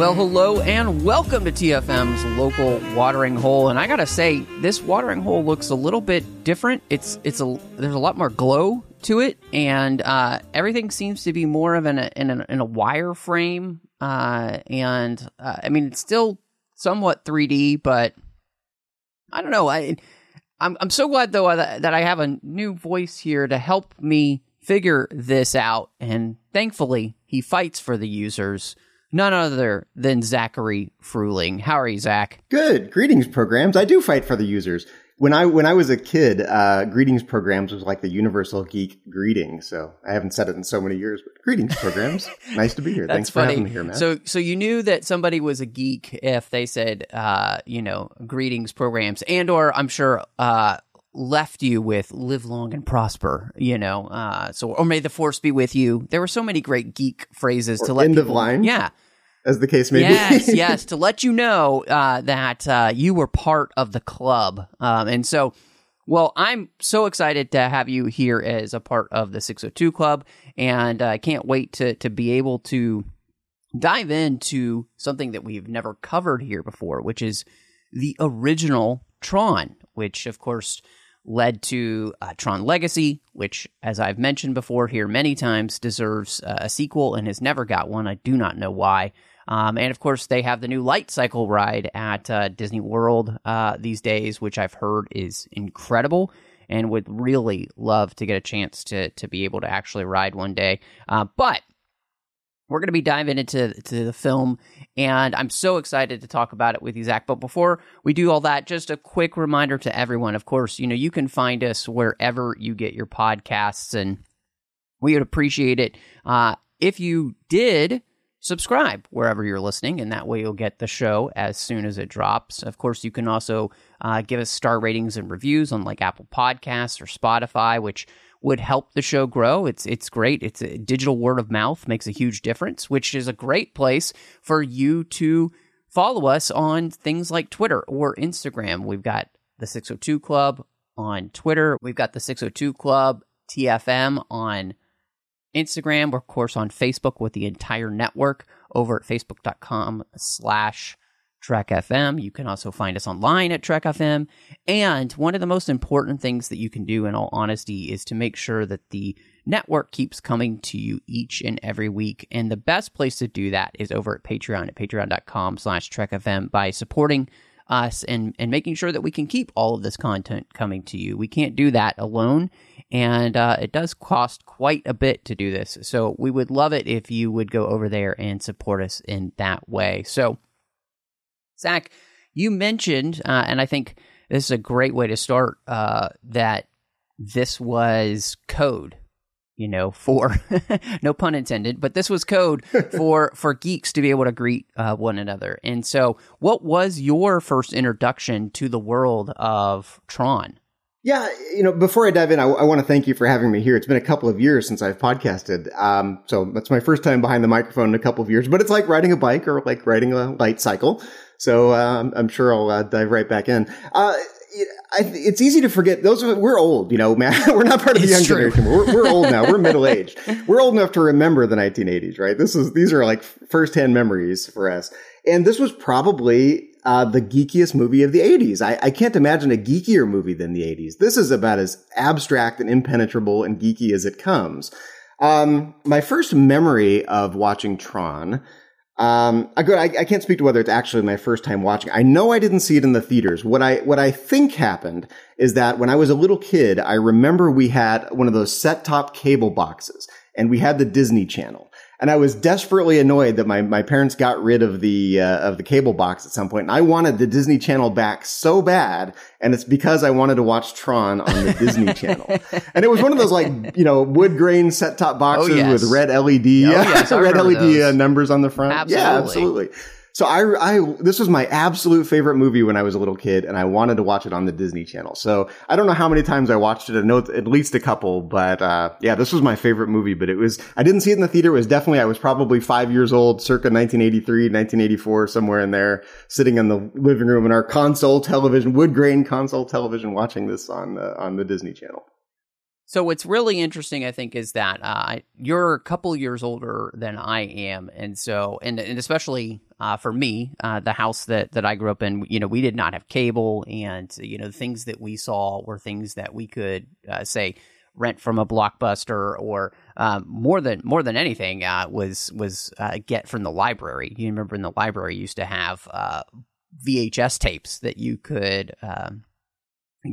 Well, hello and welcome to TFM's local watering hole. And I gotta say, this watering hole looks a little bit different. It's it's a there's a lot more glow to it, and uh, everything seems to be more of an in a, in a wire frame. Uh, and uh, I mean, it's still somewhat 3D, but I don't know. I I'm I'm so glad though that, that I have a new voice here to help me figure this out. And thankfully, he fights for the users none other than Zachary Fruhling. How are you, Zach? Good. Greetings programs. I do fight for the users. When I when I was a kid, uh, greetings programs was like the universal geek greeting. So I haven't said it in so many years, but greetings programs. nice to be here. Thanks funny. for having me here, man. So so you knew that somebody was a geek if they said uh, you know, greetings programs and or I'm sure uh left you with live long and prosper, you know. Uh, so or may the force be with you. There were so many great geek phrases Or to let end of line. Yeah. as the case may yes, be. Yes, yes, to let you know uh, that uh, you were part of the club. Um, and so, well, I'm so excited to have you here as a part of the 602 Club, and I can't wait to to be able to dive into something that we've never covered here before, which is the original Tron, which of course led to uh, Tron Legacy, which, as I've mentioned before here many times, deserves uh, a sequel and has never got one. I do not know why. Um, and of course, they have the new Light Cycle ride at uh, Disney World uh, these days, which I've heard is incredible and would really love to get a chance to to be able to actually ride one day. Uh, but we're going to be diving into to the film, and I'm so excited to talk about it with you, Zach. But before we do all that, just a quick reminder to everyone. Of course, you know you can find us wherever you get your podcasts, and we would appreciate it uh, if you did subscribe wherever you're listening, and that way you'll get the show as soon as it drops. Of course, you can also uh, give us star ratings and reviews on like Apple Podcasts or Spotify, which would help the show grow. It's it's great. It's a digital word of mouth makes a huge difference, which is a great place for you to follow us on things like Twitter or Instagram. We've got the 602 Club on Twitter. We've got the 602 Club TFM on Instagram. Of course on Facebook with the entire network over at facebook.com slash Trek FM. You can also find us online at Trek FM. And one of the most important things that you can do, in all honesty, is to make sure that the network keeps coming to you each and every week. And the best place to do that is over at Patreon at patreon.com slash Trek FM by supporting us and, and making sure that we can keep all of this content coming to you. We can't do that alone. And uh, it does cost quite a bit to do this. So we would love it if you would go over there and support us in that way. So, Zach, you mentioned, uh, and I think this is a great way to start, uh, that this was code, you know, for no pun intended, but this was code for for geeks to be able to greet uh, one another. And so, what was your first introduction to the world of Tron? Yeah, you know, before I dive in, I, I want to thank you for having me here. It's been a couple of years since I've podcasted. Um, so that's my first time behind the microphone in a couple of years, but it's like riding a bike or like riding a light cycle. So um, I'm sure I'll uh, dive right back in. Uh, I, it's easy to forget those are, we're old, you know, man. we're not part of the It's young true. generation. We're, we're old now. We're middle aged. We're old enough to remember the 1980s, right? This is these are like firsthand memories for us. And this was probably uh, the geekiest movie of the 80s. I, I can't imagine a geekier movie than the 80s. This is about as abstract and impenetrable and geeky as it comes. Um, my first memory of watching Tron, um, I, I can't speak to whether it's actually my first time watching. I know I didn't see it in the theaters. What I what I think happened is that when I was a little kid, I remember we had one of those set top cable boxes, and we had the Disney Channel. And I was desperately annoyed that my, my parents got rid of the uh, of the cable box at some point, and I wanted the Disney Channel back so bad, and it's because I wanted to watch Tron on the Disney Channel, and it was one of those like you know wood grain set top boxes Oh, yes. with red LED, Oh, yes, red LED uh, those. numbers on the front. Yeah, Absolutely. So I, I, this was my absolute favorite movie when I was a little kid, and I wanted to watch it on the Disney Channel. So I don't know how many times I watched it. I know at least a couple, but uh, yeah, this was my favorite movie. But it was, I didn't see it in the theater. It was definitely, I was probably five years old, circa 1983, 1984, somewhere in there, sitting in the living room in our console television, wood grain console television, watching this on the on the Disney Channel. So what's really interesting, I think, is that uh, you're a couple years older than I am, and so and and especially uh, for me, uh, the house that that I grew up in, you know, we did not have cable, and you know, the things that we saw were things that we could uh, say rent from a blockbuster or um, more than more than anything uh, was was uh, get from the library. You remember in the library used to have VHS tapes that you could. Um,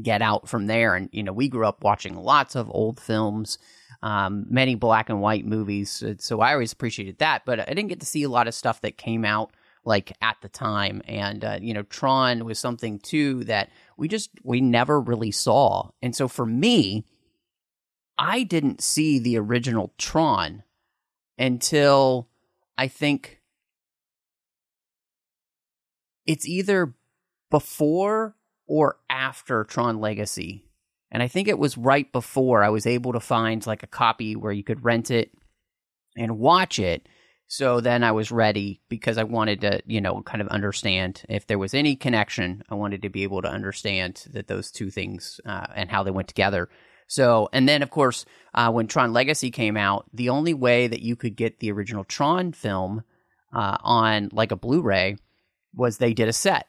get out from there. And, you know, we grew up watching lots of old films, um, many black and white movies. So I always appreciated that. But I didn't get to see a lot of stuff that came out like at the time. And, uh, you know, Tron was something too that we just, we never really saw. And so for me, I didn't see the original Tron until I think it's either before or after Tron Legacy. And I think it was right before I was able to find like a copy where you could rent it and watch it. So then I was ready because I wanted to, you know, kind of understand if there was any connection. I wanted to be able to understand that those two things uh, and how they went together. So, and then of course, uh, when Tron Legacy came out, the only way that you could get the original Tron film uh, on like a Blu ray was they did a set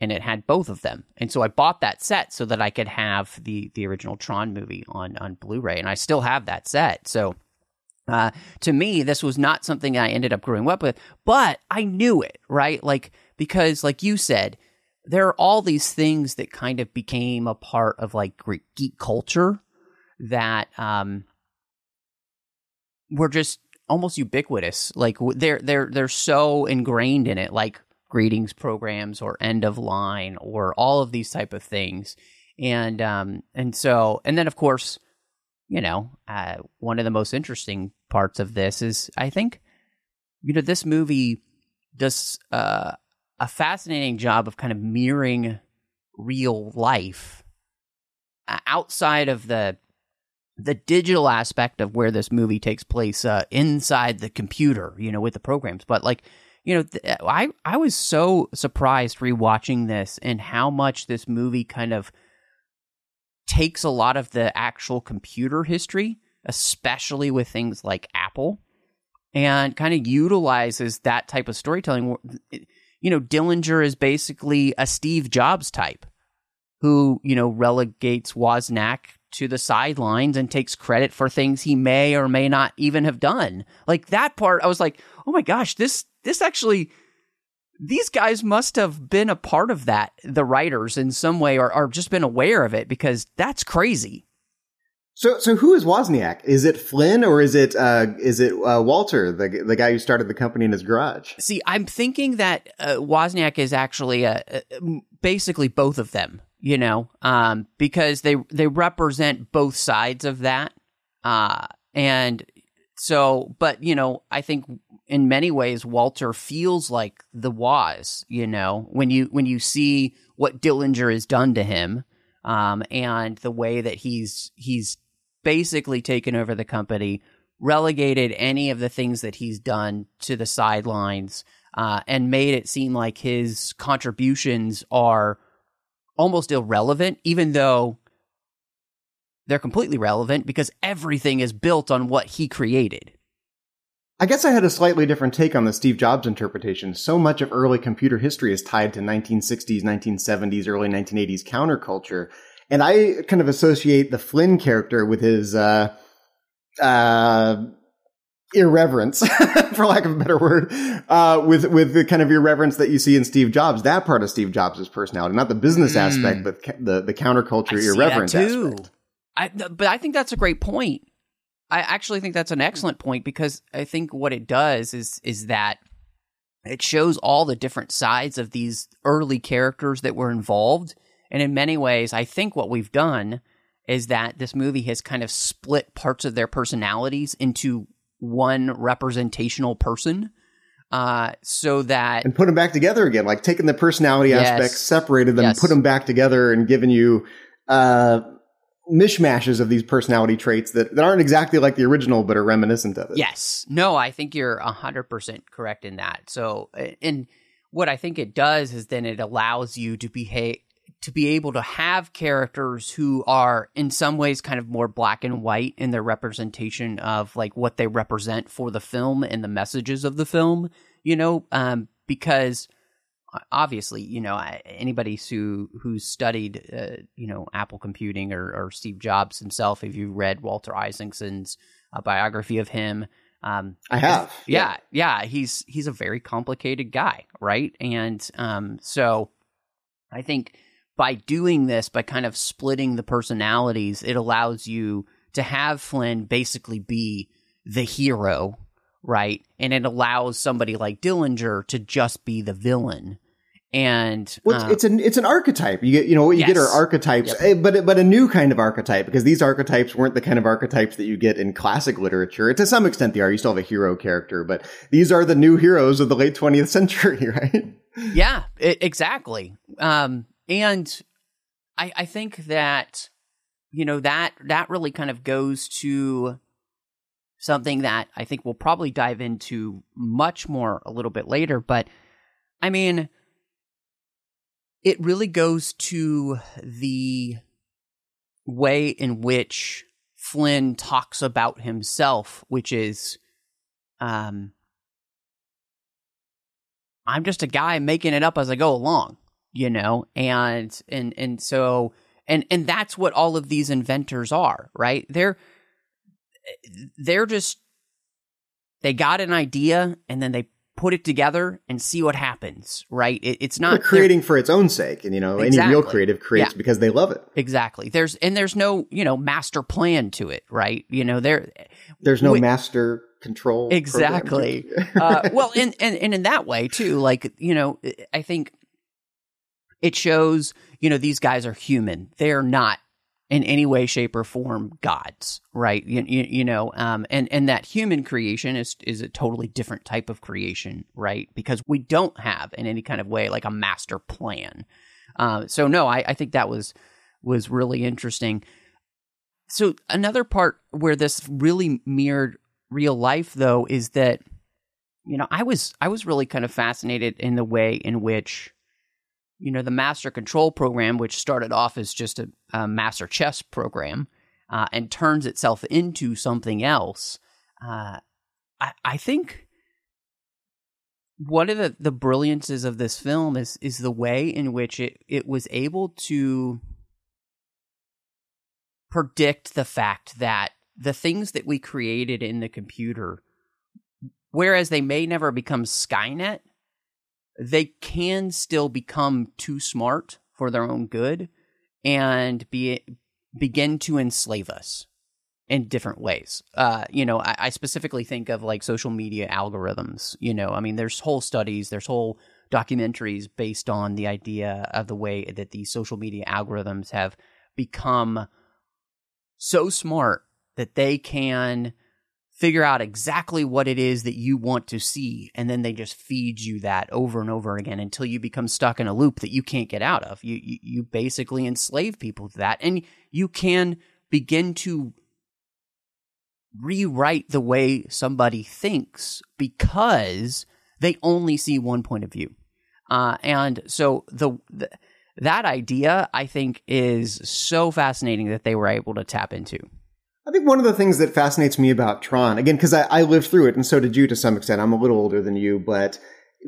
and it had both of them. And so I bought that set so that I could have the the original Tron movie on on Blu-ray, and I still have that set. So uh, to me, this was not something I ended up growing up with, but I knew it, right? Like because, like you said, there are all these things that kind of became a part of like Greek geek culture that um were just almost ubiquitous. Like they're they're they're so ingrained in it, like greetings programs or end of line or all of these type of things. And um and so and then of course you know uh, one of the most interesting parts of this is i think you know this movie does uh, a fascinating job of kind of mirroring real life uh, outside of the the digital aspect of where this movie takes place uh, inside the computer you know with the programs. But like you know, th- I I was so surprised rewatching this and how much this movie kind of takes a lot of the actual computer history, especially with things like Apple, and kind of utilizes that type of storytelling. You know, Dillinger is basically a Steve Jobs type who, you know, relegates Wozniak to the sidelines and takes credit for things he may or may not even have done. Like that part, I was like, oh my gosh, this this actually these guys must have been a part of that, the writers in some way, or, or just been aware of it because that's crazy. So, so who is Wozniak? Is it Flynn or is it uh, is it uh, Walter, the the guy who started the company in his garage? See, I'm thinking that uh, Wozniak is actually a, a, basically both of them, you know, um, because they they represent both sides of that, uh, and so, but you know, I think in many ways Walter feels like the Woz, you know, when you when you see what Dillinger has done to him, um, and the way that he's he's basically taken over the company, relegated any of the things that he's done to the sidelines, uh, and made it seem like his contributions are almost irrelevant, even though they're completely relevant because everything is built on what he created. I guess I had a slightly different take on the Steve Jobs interpretation. So much of early computer history is tied to 1960s, 1970s, early 1980s counterculture. And I kind of associate the Flynn character with his, uh, uh, irreverence, for lack of a better word, uh, with, with the kind of irreverence that you see in Steve Jobs, that part of Steve Jobs' personality, not the business Mm. aspect, but ca- the, the counterculture I irreverence aspect. I, but I think that's a great point I actually think that's an excellent point because I think what it does is is that it shows all the different sides of these early characters that were involved. And in many ways, I think what we've done is that this movie has kind of split parts of their personalities into one representational person. Uh, so that and put them back together again, like taking the personality Yes. aspects, separated them, Yes. put them back together, and given you uh, mishmashes of these personality traits that, that aren't exactly like the original, but are reminiscent of it. Yes. No, I think you're 100% correct in that. So, and what I think it does is then it allows you to behave to be able to have characters who are in some ways kind of more black and white in their representation of like what they represent for the film and the messages of the film, you know, um, because obviously, you know, anybody who who's studied, uh, you know, Apple computing or, or Steve Jobs himself, if you read Walter Isaacson's uh, biography of him, um, I have. yeah, yeah, he's he's a very complicated guy, right? And um, so I think by doing this, by kind of splitting the personalities, it allows you to have Flynn basically be the hero, right? And it allows somebody like Dillinger to just be the villain. And Well, uh, it's, an it's an archetype. You get you know what you get are archetypes, eh, but but a new kind of archetype because these archetypes weren't the kind of archetypes that you get in classic literature. To some extent, they are. You still have a hero character, but these are the new heroes of the late twentieth century, right? Yeah, e- exactly. Um, and I, I think that you know that that really kind of goes to something that I think we'll probably dive into much more a little bit later. But I mean, it really goes to the way in which Flynn talks about himself, which is, um, I'm just a guy making it up as I go along, you know, and and and so and and that's what all of these inventors are, right? They're they're just they got an idea and then they put it together and see what happens, right? It, it's not They're creating for its own sake, and you know, any real creative creates Yeah. because they love it. exactly. There's and there's no you know master plan to it, right? You know there There's no Wait- master control. Exactly. uh, well, and, and and in that way too, like you know, I think it shows you know these guys are human. They're not in any way, shape, or form gods, right? You, you, you know, um, and and that human creation is is a totally different type of creation, right? Because we don't have in any kind of way like a master plan. Um, so no, I, I think that was was really interesting. So another part where this really mirrored real life though is that you know i was i was really kind of fascinated in the way in which you know the master control program which started off as just a, a master chess program uh, and turns itself into something else uh, I, I think one of the, the brilliances of this film is is the way in which it, it was able to predict the fact that the things that we created in the computer, whereas they may never become Skynet, they can still become too smart for their own good and be begin to enslave us in different ways. Uh, you know, I, I specifically think of like social media algorithms. You know, I mean, there's whole studies, there's whole documentaries based on the idea of the way that these social media algorithms have become so smart that they can figure out exactly what it is that you want to see and then they just feed you that over and over again until you become stuck in a loop that you can't get out of. You you, you basically enslave people to that and you can begin to rewrite the way somebody thinks because they only see one point of view. Uh, and so the, the that idea i think is so fascinating that they were able to tap into I think one of the things that fascinates me about Tron, again, because I, I lived through it, and so did you to some extent. I'm a little older than you, but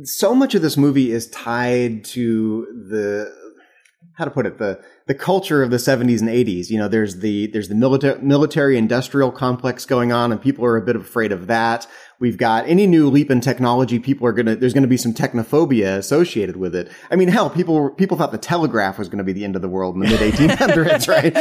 so much of this movie is tied to the how to put it the the culture of the 70s and 80s. You know, there's the there's the military military industrial complex going on, and people are a bit afraid of that. We've got any new leap in technology. People are gonna, there's gonna be some technophobia associated with it. I mean, hell, people, people thought the telegraph was gonna be the end of the world in the mid 1800s, right?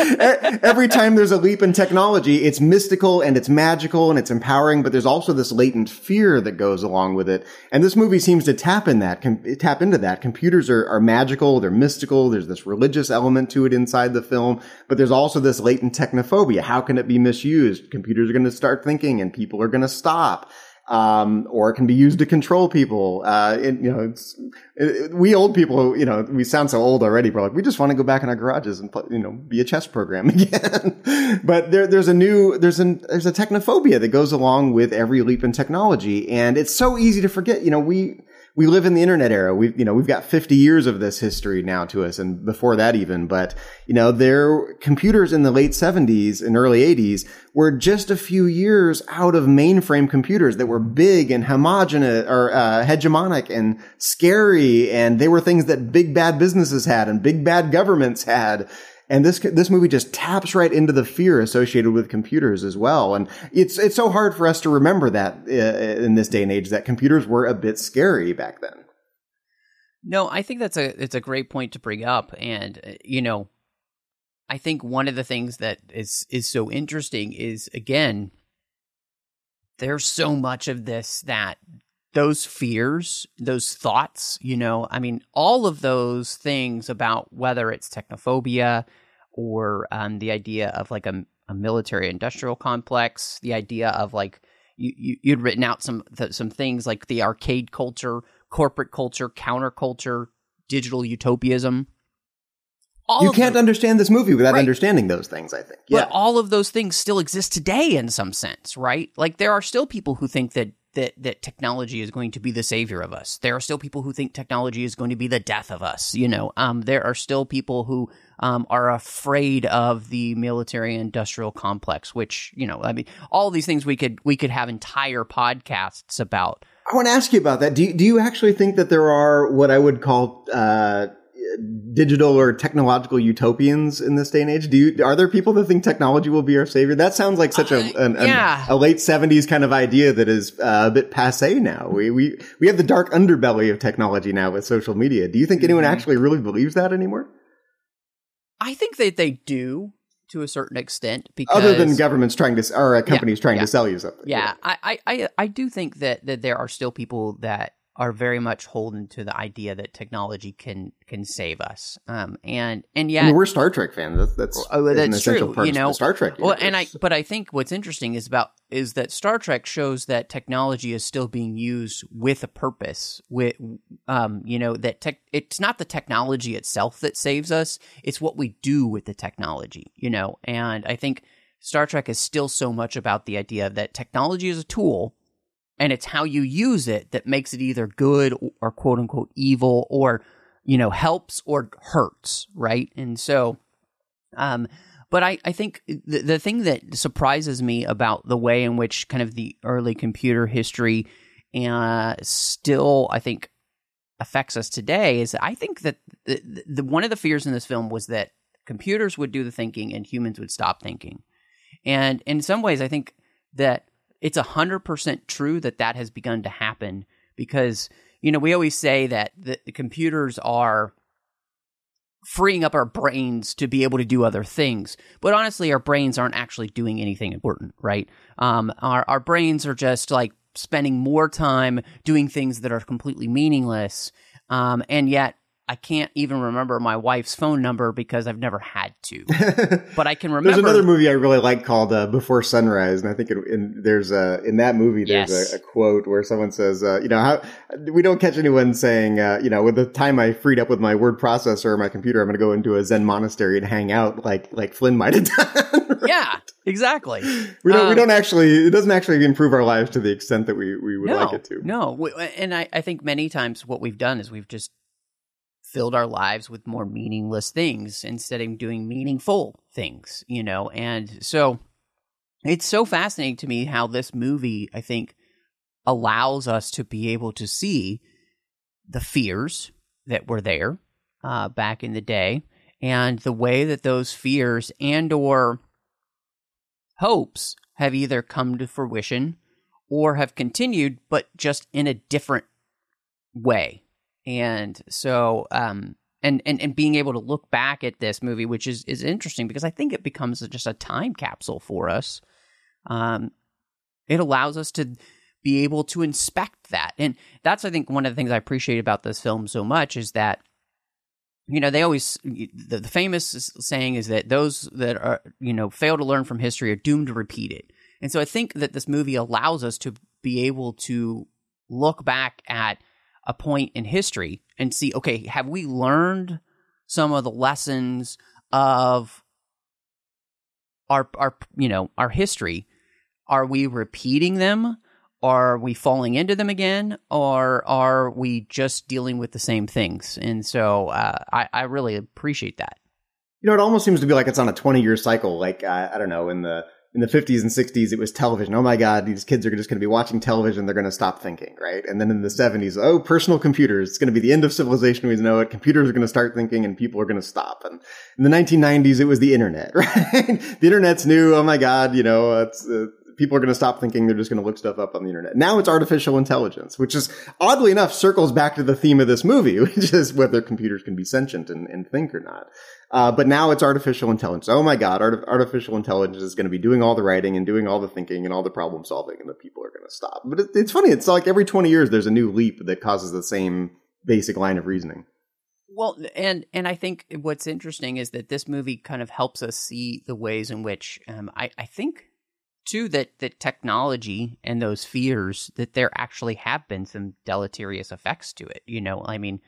Every time there's a leap in technology, it's mystical and it's magical and it's empowering, but there's also this latent fear that goes along with it. And this movie seems to tap in that, com- tap into that. Computers are, are magical. They're mystical. There's this religious element to it inside the film, but there's also this latent technophobia. How can it be misused? Computers are going to start thinking and people are going to stop um, or it can be used to control people. Uh, it, you know, it's, it, we old people, you know, we sound so old already, but like, we just want to go back in our garages and, you know, be a chess program again. but there, there's a new, there's an, there's a technophobia that goes along with every leap in technology. And it's so easy to forget, you know, we, we live in the internet era. We've, you know, we've got 50 years of this history now to us and before that even. But, you know, their computers in the late 70s and early 80s were just a few years out of mainframe computers that were big and homogenous or uh, hegemonic and scary. And they were things that big bad businesses had and big bad governments had. And this this movie just taps right into the fear associated with computers as well. And it's it's so hard for us to remember that uh, in this day and age that computers were a bit scary back then. No, I think that's a it's a great point to bring up, and uh, you know, I think one of the things that is is so interesting is again, there's so much of this that those fears, those thoughts, you know, I mean, all of those things about whether it's technophobia or um, the idea of like a, a military industrial complex, the idea of like you, you would written out some th- some things like the arcade culture, corporate culture, counterculture, digital utopianism. All you can't understand this movie without right. understanding those things, I think. Yeah. But all of those things still exist today in some sense, right? Like there are still people who think that that that technology is going to be the savior of us. There are still people who think technology is going to be the death of us. You know, um, there are still people who um, are afraid of the military industrial complex. Which you know, I mean, all these things we could we could have entire podcasts about. I want to ask you about that. Do you, do you actually think that there are what I would call uh, digital or technological utopians in this day and age? Do you are there people that think technology will be our savior? That sounds like such a uh, an, yeah. a, a, late seventies kind of idea that is uh, a bit passe now. We we we have the dark underbelly of technology now with social media. Do you think anyone mm-hmm. actually really believes that anymore? I think that they do to a certain extent because other than governments trying to or companies yeah, trying yeah. to sell you something. Yeah, yeah. I, I I do think that that there are still people that are very much holding to the idea that technology can can save us. Um, and and yet I mean, we're Star Trek fans. That's that's, oh, that's true. you know, Star Trek. Universe. Well, and I but I think what's interesting is about is that Star Trek shows that technology is still being used with a purpose. With um, you know that tech, it's not the technology itself that saves us; it's what we do with the technology. You know, and I think Star Trek is still so much about the idea that technology is a tool and it's how you use it that makes it either good or quote unquote evil or you know helps or hurts right and so um but I, I think the, the thing that surprises me about the way in which kind of the early computer history uh, still I think affects us today is I think that the, the, one of the fears in this film was that computers would do the thinking and humans would stop thinking. And in some ways, I think that it's 100% true that that has begun to happen because, you know, we always say that the, the computers are freeing up our brains to be able to do other things. But honestly, our brains aren't actually doing anything important, right? Um, our, our brains are just like spending more time doing things that are completely meaningless. Um, and yet I can't even remember my wife's phone number because I've never had to. but I can remember. there's another movie I really like called uh, Before Sunrise, and I think it, in, there's a in that movie there's yes. a, a, quote where someone says, uh, "You know, how we don't catch anyone saying, uh, you know, with the time I freed up with my word processor or my computer, I'm going to go into a Zen monastery and hang out like like Flynn might have done." right? Yeah, exactly. We don't. Um, we don't actually. It doesn't actually improve our lives to the extent that we we would no, like it to. No, and I, I think many times what we've done is we've just filled our lives with more meaningless things instead of doing meaningful things, you know? And so it's so fascinating to me how this movie, I think, allows us to be able to see the fears that were there uh, back in the day and the way that those fears and or hopes have either come to fruition or have continued, but just in a different way. And so, um, and, and, and being able to look back at this movie, which is, is interesting because I think it becomes just a time capsule for us. Um, it allows us to be able to inspect that. And that's, I think, one of the things I appreciate about this film so much is that you know they always the, the, famous saying is that those that are you know fail to learn from history are doomed to repeat it and so i think that this movie allows us to be able to look back at a point in history and see okay have we learned some of the lessons of our our you know our history? Are we repeating them? Are we falling into them again? Or are we just dealing with the same things? And so uh, I, I really appreciate that. You know it almost seems to be like it's on a 20 year cycle like uh, i don't know in the in the 50s and 60s it was television. Oh my god these kids are just going to be watching television. They're going to stop thinking right? And then in the 70s oh personal computers. It's going to be the end of civilization. We know it. Computers are going to start thinking and people are going to stop. And in the 1990s it was the internet right? The internet's new. Oh my god you know it's uh, people are going to stop thinking they're just going to look stuff up on the internet. Now it's artificial intelligence, which is oddly enough circles back to the theme of this movie, which is whether computers can be sentient and, and think or not. Uh, but now it's artificial intelligence. Oh my God, art- artificial intelligence is going to be doing all the writing and doing all the thinking and all the problem solving, and the people are going to stop. But it, it's funny. It's like every 20 years there's a new leap that causes the same basic line of reasoning. Well, and and I think what's interesting is that this movie kind of helps us see the ways in which um, I, I think too that that technology and those fears that there actually have been some deleterious effects to it. You know, I mean,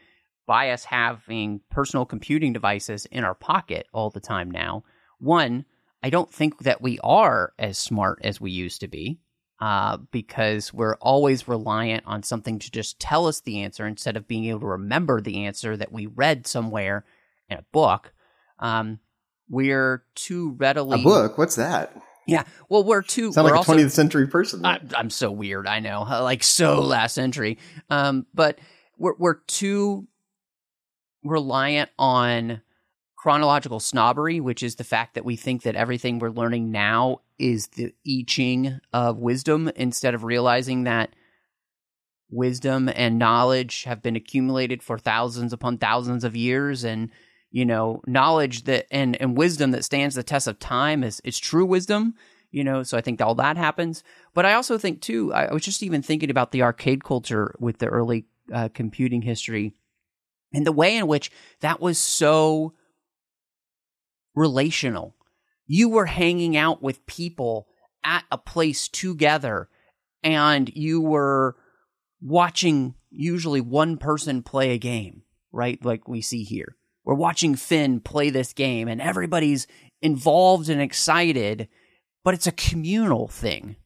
by us having personal computing devices in our pocket all the time now, one, I don't think that we are as smart as we used to be. Uh, because we're always reliant on something to just tell us the answer instead of being able to remember the answer that we read somewhere in a book. Um, we're too readily a book. What's that? Yeah. Well, we're two. Sound we're like a 20th century person. I, am so weird. I know, like so last century. Um, but we're we're too reliant on chronological snobbery, which is the fact that we think that everything we're learning now is the I Ching of wisdom, instead of realizing that wisdom and knowledge have been accumulated for thousands upon thousands of years and you know knowledge that and and wisdom that stands the test of time is is true wisdom you know so i think all that happens. But i also think too i was just even thinking about the arcade culture with the early uh, computing history and the way in which that was so relational. You were hanging out with people at a place together and you were watching usually one person play a game right? Like we see here we're watching Flynn play this game and everybody's involved and excited, but it's a communal thing.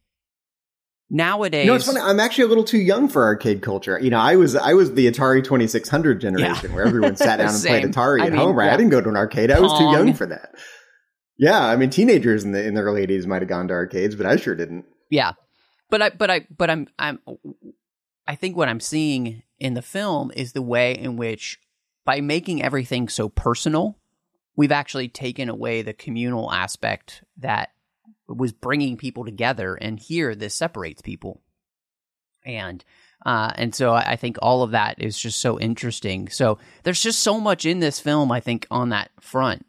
Nowadays, you know, it's funny. I'm actually a little too young for arcade culture. You know, I was I was the Atari 2600 generation yeah. where everyone sat down and played Atari I at mean, home. Right? Yeah. I didn't go to an arcade. I was too young for that. Yeah, I mean, teenagers in the in the early 80s might have gone to arcades, but I sure didn't. Yeah, but I but I but I'm I'm I think what I'm seeing in the film is the way in which by making everything so personal, we've actually taken away the communal aspect that was bringing people together. And here, this separates people. And uh, and so I think all of that is just so interesting. So there's just so much in this film, I think, on that front.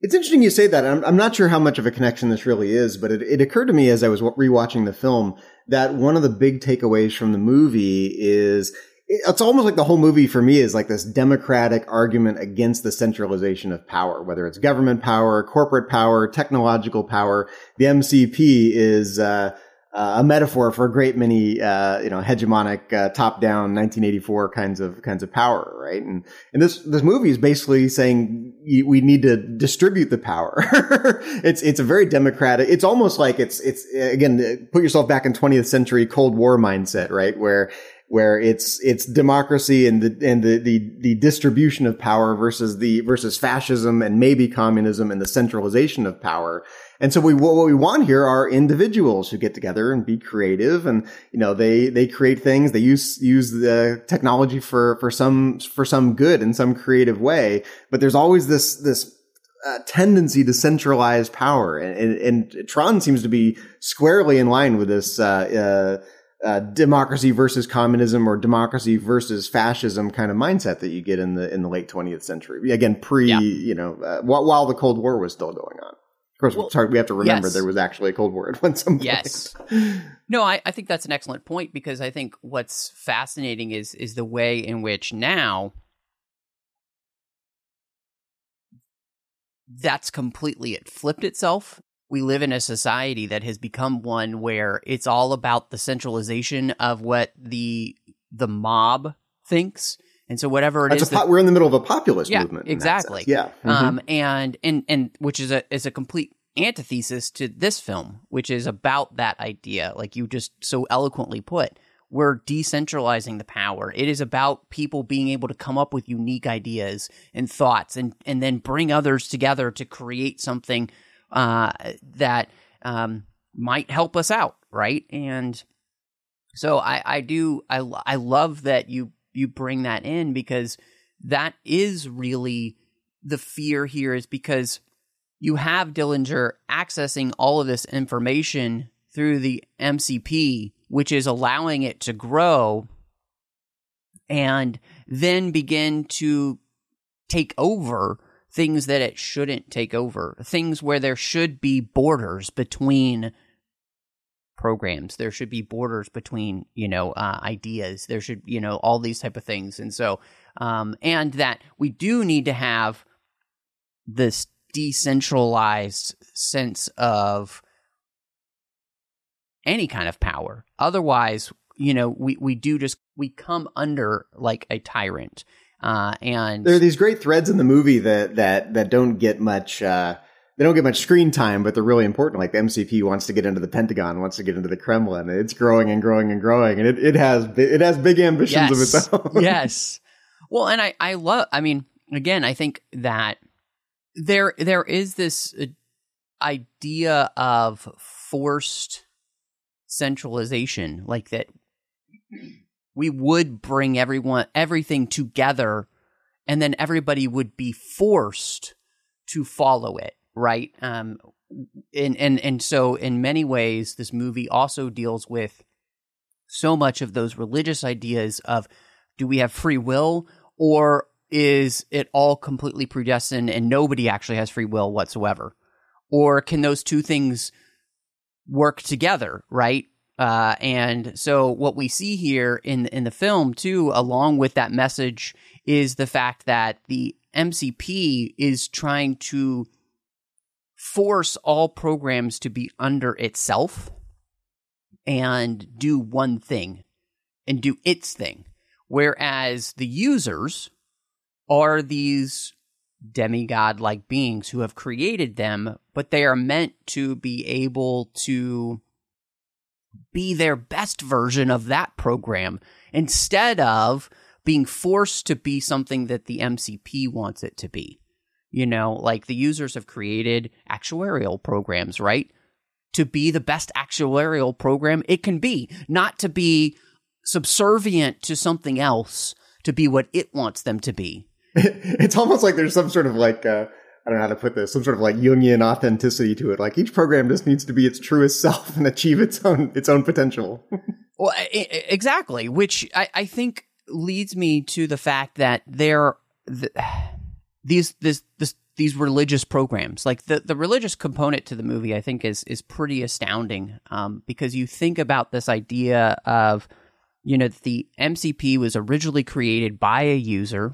It's interesting you say that. I'm, I'm not sure how much of a connection this really is, but it, it occurred to me as I was rewatching the film that one of the big takeaways from the movie is it's almost like the whole movie for me is like this democratic argument against the centralization of power, whether it's government power, corporate power, technological power. The MCP is uh, uh, a metaphor for a great many, uh, you know, hegemonic, uh, top-down 1984 kinds of kinds of power, right? And and this this movie is basically saying we need to distribute the power. it's it's a very democratic. It's almost like it's it's again put yourself back in 20th century Cold War mindset, right? Where where it's it's democracy and the and the, the the distribution of power versus the versus fascism and maybe communism and the centralization of power. And so we what we want here are individuals who get together and be creative, and you know they they create things. They use use the technology for for some for some good in some creative way. But there's always this this uh, tendency to centralize power, and, and, and, Tron seems to be squarely in line with this. Uh, uh, uh, democracy versus communism or democracy versus fascism kind of mindset that you get in the in the late 20th century. Again, pre yeah. you know uh, while, while the Cold War was still going on. Of course, well, sorry, we have to remember yes. there was actually a Cold War at one some point. Yes. No, I, I think that's an excellent point because I think what's fascinating is is the way in which now that's completely it flipped itself we live in a society that has become one where it's all about the centralization of what the the mob thinks. And so whatever it That's is, that, we're in the middle of a populist yeah, movement. Exactly. Yeah. Mm-hmm. Um, and, and, and which is a, is a complete antithesis to this film, which is about that idea. Like you just so eloquently put, we're decentralizing the power. It is about people being able to come up with unique ideas and thoughts and, and then bring others together to create something uh, that um, might help us out, right? And so I, I do I, I love that you you bring that in because that is really the fear here is because you have Dillinger accessing all of this information through the MCP, which is allowing it to grow and then begin to take over things that it shouldn't take over, things where there should be borders between programs. There should be borders between you know uh, ideas. There should you know all these type of things. And so um, and that we do need to have this decentralized sense of any kind of power. Otherwise you know we we do just we come under like a tyrant uh, and there are these great threads in the movie that that that don't get much. Uh, they don't get much screen time, but they're really important. Like the MCP wants to get into the Pentagon, wants to get into the Kremlin. It's growing and growing and growing, and it, it has it has big ambitions yes. of its own. yes. Well, and I I love. I mean, again, I think that there there is this uh, idea of forced centralization, like that we would bring everyone everything together and then everybody would be forced to follow it right? Um and and and so in many ways this movie also deals with so much of those religious ideas of do we have free will or is it all completely predestined and nobody actually has free will whatsoever? Or can those two things work together right uh, and so what we see here in in the film too, along with that message, is the fact that the MCP is trying to force all programs to be under itself and do one thing and do its thing, whereas the users are these demigod like beings who have created them, but they are meant to be able to be their best version of that program instead of being forced to be something that the MCP wants it to be. You know, like the users have created actuarial programs, right? To be the best actuarial program it can be, not to be subservient to something else to be what it wants them to be. It's almost like there's some sort of like uh, I don't know how to put this, some sort of like Jungian authenticity to it. Like each program just needs to be its truest self and achieve its own its own potential. well, exactly, which I, I think leads me to the fact that there the, these this this these religious programs like the the religious component to the movie I think is is pretty astounding um, because you think about this idea of you know the MCP was originally created by a user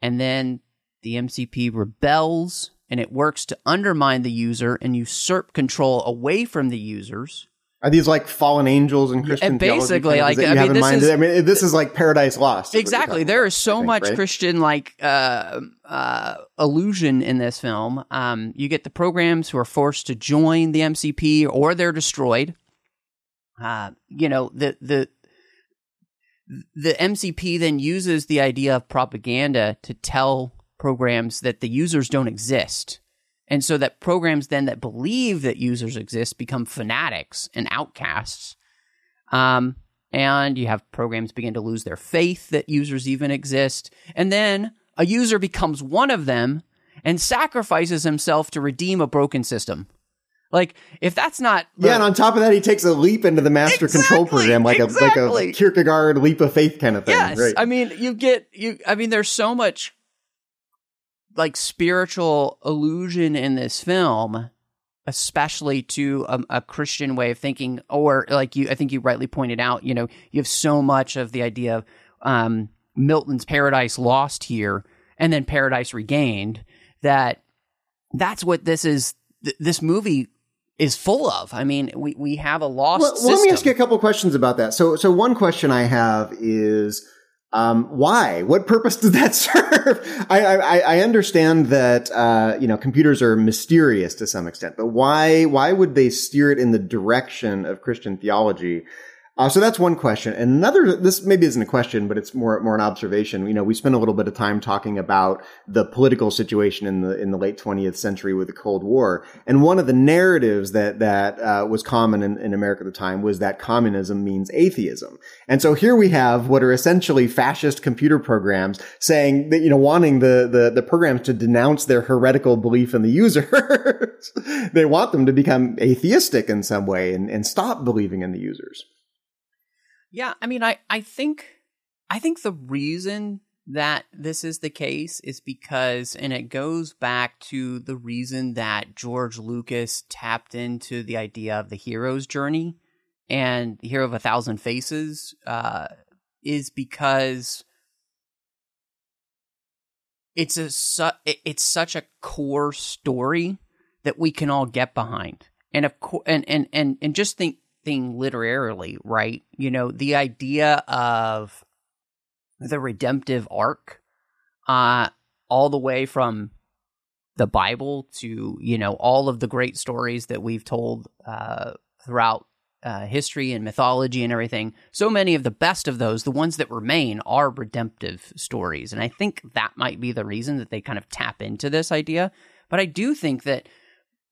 and then the MCP rebels and it works to undermine the user and usurp control away from the users. Are these like fallen angels and Christian and basically like I mean, this is, I mean this is like paradise lost. Exactly. There is so think, much right? Christian like uh, uh, illusion in this film. Um, you get the programs who are forced to join the MCP or they're destroyed. Uh, you know the the the MCP then uses the idea of propaganda to tell programs that the users don't exist And so that programs then that believe that users exist become fanatics and outcasts. Um, and you have programs begin to lose their faith that users even exist. And then a user becomes one of them and sacrifices himself to redeem a broken system. Like, if that's not the- yeah, and on top of that, he takes a leap into the master exactly, control program, like exactly. a like a Kierkegaard leap of faith kind of thing. Yes, right. I mean, you get you. I mean, there's so much like spiritual illusion in this film, especially to a, a, Christian way of thinking, or like you, I think you rightly pointed out, you know, you have so much of the idea of um, Milton's Paradise Lost here, and then Paradise Regained. That that's what this is. Th- this movie is full of. I mean, we we have a lost. Well, let me ask you a couple questions about that. So, so one question I have is um, why? What purpose does that serve? I, I, I understand that uh, you know computers are mysterious to some extent, but why why would they steer it in the direction of Christian theology? Uh, so that's one question. And another, this maybe isn't a question, but it's more, more an observation. You know, we spent a little bit of time talking about the political situation in the, in the late 20th century with the Cold War. And one of the narratives that, that, uh, was common in, in America at the time was that communism means atheism. And so here we have what are essentially fascist computer programs saying that, you know, wanting the, the, the programs to denounce their heretical belief in the users. they want them to become atheistic in some way and, and stop believing in the users. Yeah, I mean, I I think I think the reason that this is the case is because, and it goes back to the reason that George Lucas tapped into the idea of the hero's journey and the hero of a thousand faces, uh, is because it's a su- it's such a core story that we can all get behind, and of course, and and and and just think thing literarily, right? You know, the idea of the redemptive arc, uh, all the way from the Bible to, you know, all of the great stories that we've told uh, throughout uh, history and mythology and everything. So many of the best of those, the ones that remain, are redemptive stories. And I think that might be the reason that they kind of tap into this idea. But I do think that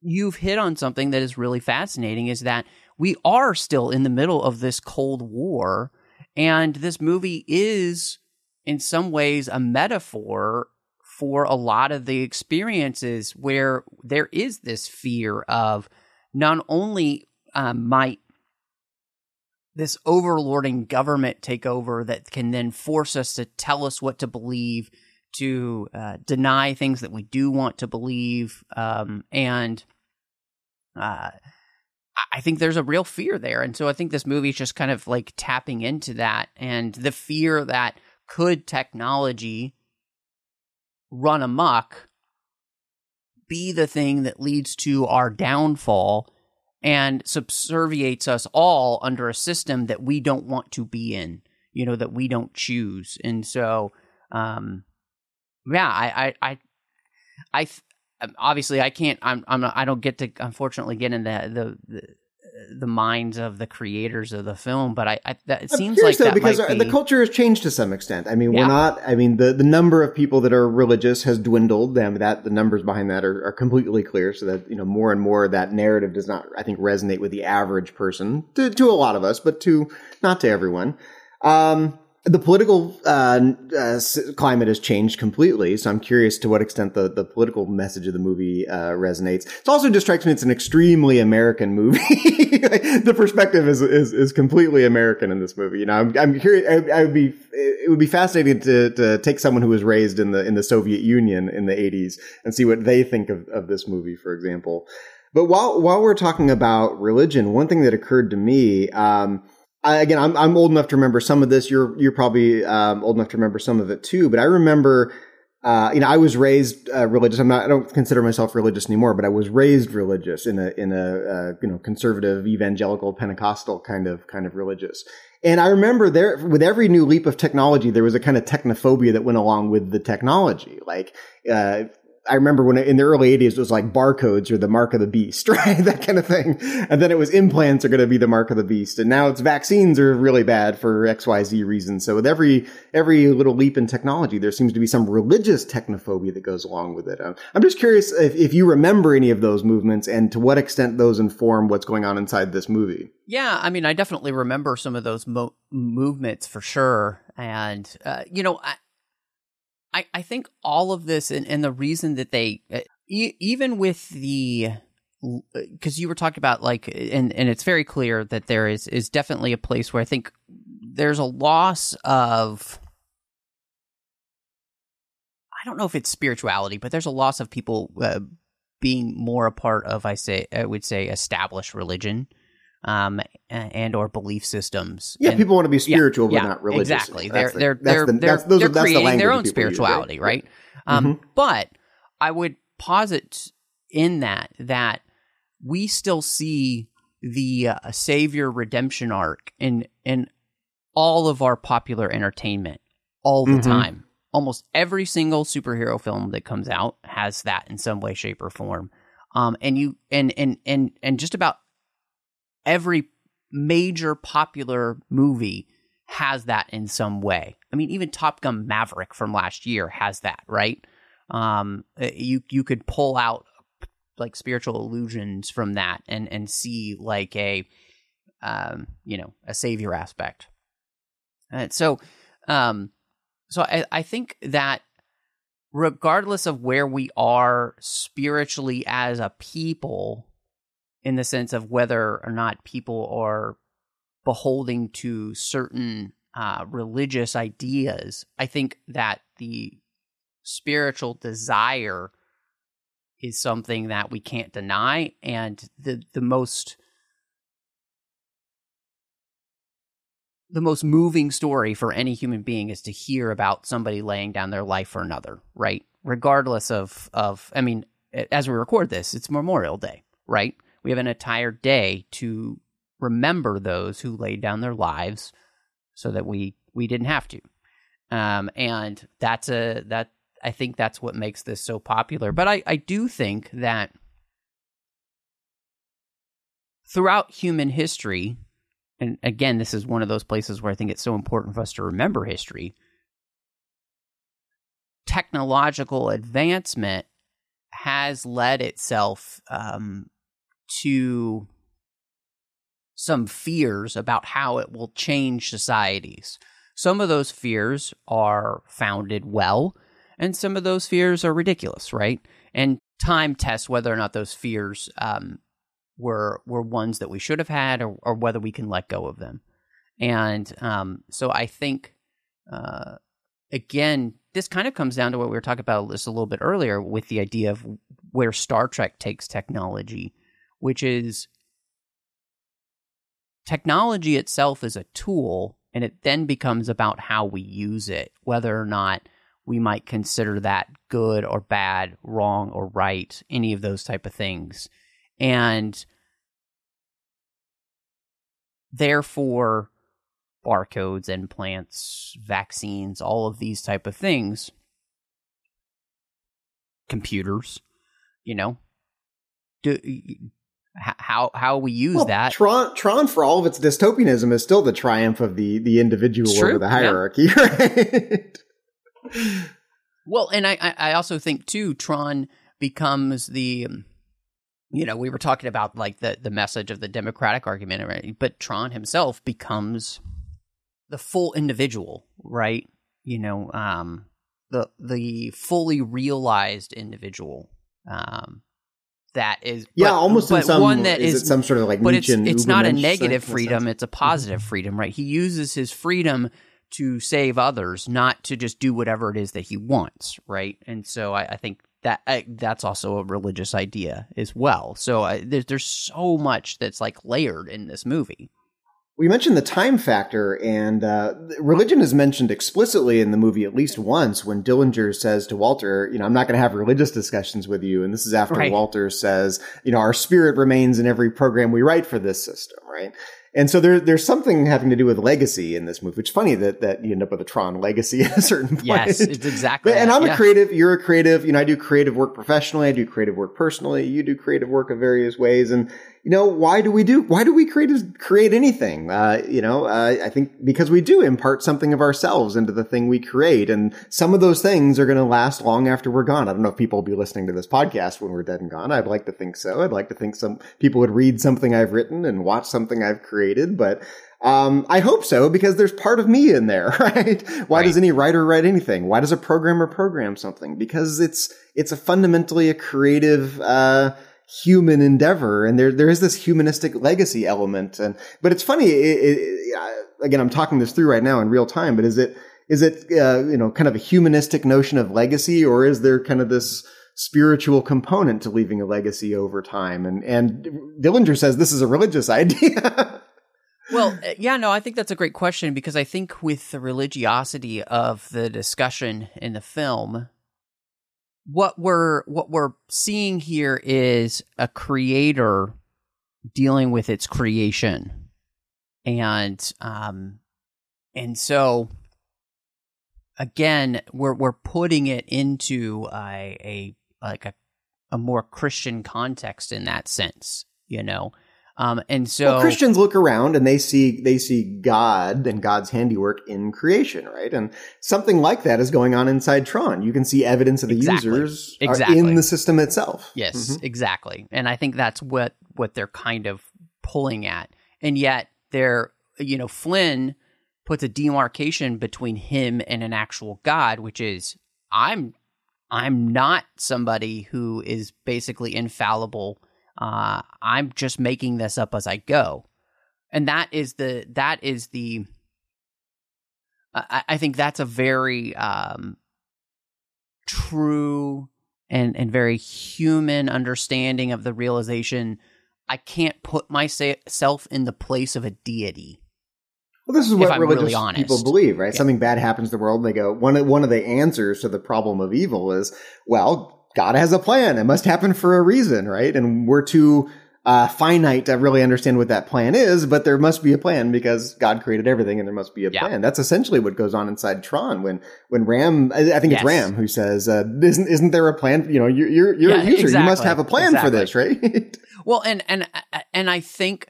you've hit on something that is really fascinating is that we are still in the middle of this Cold War. And this movie is, in some ways, a metaphor for a lot of the experiences where there is this fear of not only um, might this overlording government take over that can then force us to tell us what to believe, to uh, deny things that we do want to believe, um, and uh, I think there's a real fear there. And so I think this movie is just kind of like tapping into that and the fear that could technology run amok be the thing that leads to our downfall and subserviates us all under a system that we don't want to be in, you know, that we don't choose. And so, um, yeah, I, I, I, I, obviously I can't. I'm. I'm. Not, I don't get to unfortunately get into the, the the minds of the creators of the film, but I, I that it seems like though, that because be... the culture has changed to some extent. I mean, we're not. I mean, the the number of people that are religious has dwindled. Them that the numbers behind that are, are completely clear. So that you know more and more that narrative does not, I think, resonate with the average person to to a lot of us, but to not to everyone. Um, the political uh, uh, climate has changed completely, so I'm curious to what extent the, the political message of the movie uh, resonates. It also just strikes me it's an extremely American movie. the perspective is, is is completely American in this movie. You know, I'm, I'm curious. I, I, would be it would be fascinating to to take someone who was raised in the in the Soviet Union in the 80s and see what they think of, of this movie, for example. But while while we're talking about religion, one thing that occurred to me. Um, I, again, I'm I'm old enough to remember some of this. You're you're probably um, old enough to remember some of it too. But I remember, uh, you know, I was raised uh, religious. I'm not. I don't consider myself religious anymore. But I was raised religious in a in a uh, you know conservative evangelical Pentecostal kind of kind of religious. And I remember there with every new leap of technology, there was a kind of technophobia that went along with the technology. Like uh, I remember when in the early 80s it was like barcodes are the mark of the beast, right? that kind of thing. And then it was implants are going to be the mark of the beast. And now it's vaccines are really bad for XYZ reasons. So with every, every little leap in technology, there seems to be some religious technophobia that goes along with it. Um, I'm just curious if, if you remember any of those movements and to what extent those inform what's going on inside this movie. Yeah, I mean, I definitely remember some of those mo- movements for sure. And, uh, you know, I, I, I think all of this and, and the reason that they uh, even with the because you were talking about like and and it's very clear that there is is definitely a place where I think there's a loss of I don't know if it's spirituality, but there's a loss of people uh, being more a part of I say I would say established religion um, and or belief systems. Yeah, and, people want to be spiritual, yeah, but not religious. Exactly. They're the, they're they're they're, they're creating their own spirituality, use, right? right? Um, mm-hmm. But I would posit in that that we still see the uh, savior redemption arc in in all of our popular entertainment all the mm-hmm. time. Almost every single superhero film that comes out has that in some way, shape, or form. Um, and you and and and and just about every major popular movie has that in some way. I mean, even Top Gun Maverick from last year has that, right? Um, uh, you you could pull out like spiritual illusions from that and and see like a um, you know a savior aspect. And so, um, so I, I think that regardless of where we are spiritually as a people, in the sense of whether or not people are beholding to certain uh, religious ideas. I think that the spiritual desire is something that we can't deny, and the the most the most moving story for any human being is to hear about somebody laying down their life for another, right? Regardless of of I mean, as we record this, it's Memorial Day, right? We have an entire day to remember those who laid down their lives so that we we didn't have to. Um, and that's a that I think that's what makes this so popular. But I, I do think that throughout human history, and again, this is one of those places where I think it's so important for us to remember history. Technological advancement has led itself um, to some fears about how it will change societies. Some of those fears are founded well, and some of those fears are ridiculous, right? And time tests whether or not those fears um, were were ones that we should have had, or, or whether we can let go of them. And um, so I think, uh, again, this kind of comes down to what we were talking about this a little bit earlier with the idea of where Star Trek takes technology which is technology itself is a tool and it then becomes about how we use it, whether or not we might consider that good or bad, wrong or right, any of those type of things. And therefore barcodes, implants, vaccines, all of these type of things, computers, you know, do how how we use well, that. Tron, Tron, for all of its dystopianism, is still the triumph of the the individual over the hierarchy, yeah. right? well, and I I also think too, Tron becomes the you know we were talking about like the the message of the democratic argument, right? But Tron himself becomes the full individual, right? You know, um, the the fully realized individual. Um, that is yeah almost but some, one that is, is some sort of like but it's it's not a negative freedom it's a positive mm-hmm. freedom right? He uses his freedom to save others not to just do whatever it is that he wants right? And so i, I think that I, that's also a religious idea as well. So I, there's there's so much that's like layered in this movie we mentioned the time factor, and uh, religion is mentioned explicitly in the movie at least once when Dillinger says to Walter, "You know, I'm not going to have religious discussions with you." And this is after right. Walter says, "You know, our spirit remains in every program we write for this system, right?" And so there, there's something having to do with legacy in this movie. It's funny that, that you end up with a Tron legacy at a certain point. Yes, it's exactly. But, and I'm yeah. a creative. You're a creative. You know, I do creative work professionally. I do creative work personally. You do creative work in various ways. And you know, why do we do? Why do we create create anything? Uh, you know, uh, I think because we do impart something of ourselves into the thing we create, and some of those things are going to last long after we're gone. I don't know if people will be listening to this podcast when we're dead and gone. I'd like to think so. I'd like to think some people would read something I've written and watch something I've created, but. Um, I hope so because there's part of me in there, right? Why Right. does any writer write anything? Why does a programmer program something? Because it's it's a fundamentally a creative uh, human endeavor, and there there is this humanistic legacy element. And but it's funny. It, it, again, I'm talking this through right now in real time. But is it is it uh, you know kind of a humanistic notion of legacy, or is there kind of this spiritual component to leaving a legacy over time? And and Dillinger says this is a religious idea. Well, uh, yeah, no, I think that's a great question because I think with the religiosity of the discussion in the film, what we're what we're seeing here is a creator dealing with its creation, and um, and so again, we're we're putting it into a, a like a a more Christian context in that sense, you know. Um, and so well, Christians look around and they see they see God and God's handiwork in creation, right? And something like that is going on inside Tron. You can see evidence of the Exactly. users Exactly. in the system itself. Yes, Mhm. exactly. And I think that's what what they're kind of pulling at. And yet they're you know, Flynn puts a demarcation between him and an actual god, which is I'm I'm not somebody who is basically infallible. Uh I'm just making this up as I go. And that is the that is the I, I think that's a very um true and and very human understanding of the realization I can't put myself in the place of a deity. Well, this is what religious really people believe, right? Yeah. Something bad happens to the world. and They go one of, one of the answers to the problem of evil is, well, God has a plan. It must happen for a reason, right? And we're too uh, finite to really understand what that plan is, but there must be a plan because God created everything, and there must be a Yeah. plan. That's essentially what goes on inside Tron when when Ram. I think it's Ram who says, uh, "Isn't isn't there a plan? You know, you're you're, you're Yeah, a user. You must have a plan for this, right?" Well, and and and I think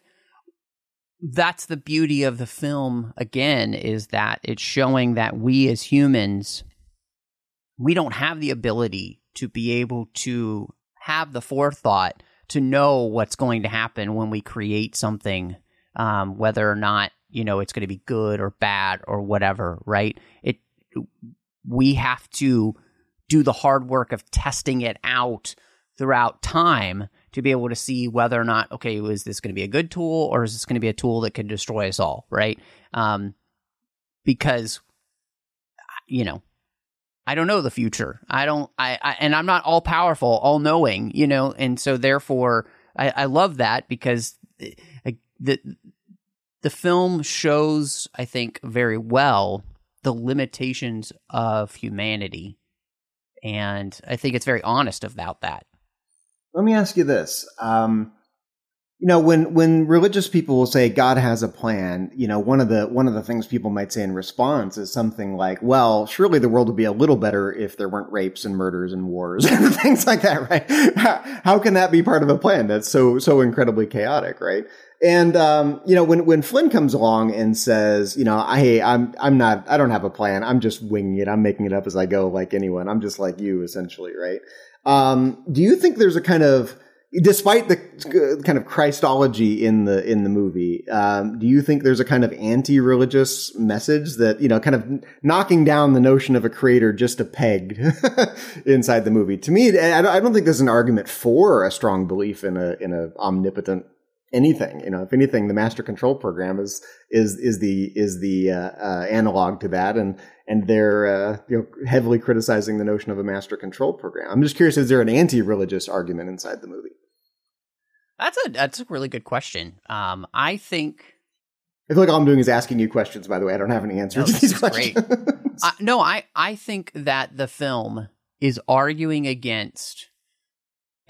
that's the beauty of the film again is that it's showing that we as humans we don't have the ability to be able to have the forethought to know what's going to happen when we create something um, whether or not you know it's going to be good or bad or whatever right? It we have to do the hard work of testing it out throughout time to be able to see whether or not okay is this going to be a good tool or is this going to be a tool that can destroy us all right? Um because you know i don't know the future i don't i, I and i'm not all powerful all knowing you know and so therefore i i love that because uh, the the film shows i think very well the limitations of humanity and i think it's very honest about that Let me ask you this. Um, you know, when when religious people will say God has a plan, you know, one of the one of the things people might say in response is something like, "Well, surely the world would be a little better if there weren't rapes and murders and wars and things like that, right? How, can that be part of a plan that's so so incredibly chaotic, right?" And um, you know, when when Flynn comes along and says, "You know, I I'm I'm not I don't have a plan. I'm just winging it. I'm making it up as I go, like anyone. I'm just like you, essentially, right?" Um, do you think there's a kind of despite the kind of Christology in the in the movie, um, do you think there's a kind of anti-religious message that you know, kind of knocking down the notion of a creator just a peg inside the movie? To me, I don't, I don't think there's an argument for a strong belief in a in a omnipotent anything. You know, if anything, the master control program is is is the is the uh, uh, analog to that, and and they're uh, you know heavily criticizing the notion of a master control program. I'm just curious: is there an anti-religious argument inside the movie? That's a that's a really good question. Um, I think I feel like all I'm doing is asking you questions. By the way, I don't have any answers No, to these questions. I, no, I I think that the film is arguing against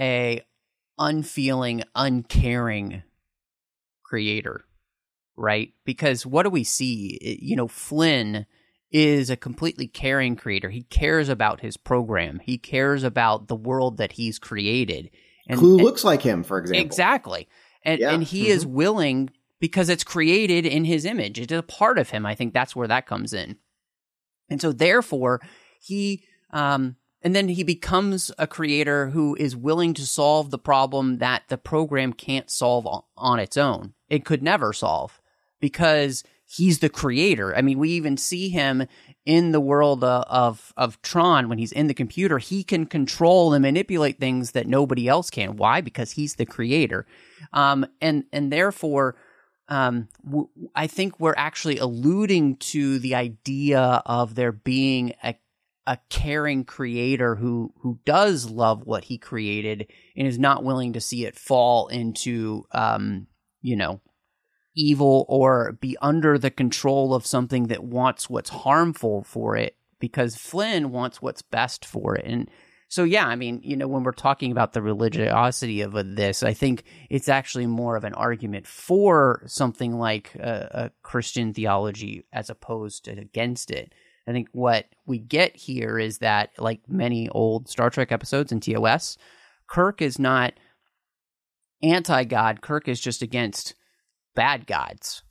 a unfeeling, uncaring creator. right? Because what do we see? You know, Flynn is a completely caring creator. He cares about his program. He cares about the world that he's created. And, Clu and- looks like him, for example. exactly, and Yeah. and he is willing because it's created in his image. It's a part of him. I think that's where that comes in. And so therefore he um and then he becomes a creator who is willing to solve the problem that the program can't solve on, on its own. It could never solve because he's the creator. I mean, we even see him in the world uh, of of Tron when he's in the computer. He can control and manipulate things that nobody else can. Why? Because he's the creator, um, and and therefore, um, w- I think we're actually alluding to the idea of there being a a caring creator who who does love what he created and is not willing to see it fall into um, you know evil or be under the control of something that wants what's harmful for it because Flynn wants what's best for it. And so, yeah, I mean, you know, when we're talking about the religiosity of this, I think it's actually more of an argument for something like a, a Christian theology as opposed to against it. I think what we get here is that, like many old Star Trek episodes in TOS, Kirk is not anti God. Kirk is just against bad gods,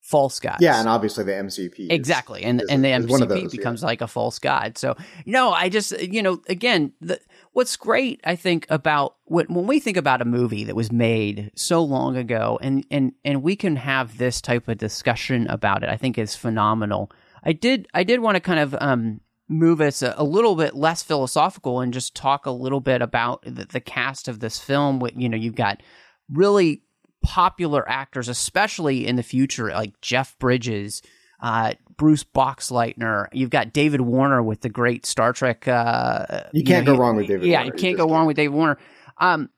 false gods. Yeah, and obviously the MCP. exactly, and is- and the is one of MCP those, yeah. becomes like a false god. So no, I just you know again, the, what's great I think about when when we think about a movie that was made so long ago, and and and we can have this type of discussion about it, I think is phenomenal. I did I did want to kind of um move us a, a little bit less philosophical and just talk a little bit about the, the cast of this film. You know, you've got really popular actors, especially in the future, like Jeff Bridges, uh, Bruce Boxleitner. You've got David Warner with the great Star Trek. Uh, You can't know, go wrong with David Yeah, Warner. you You can't go wrong can't. with David Warner. Um,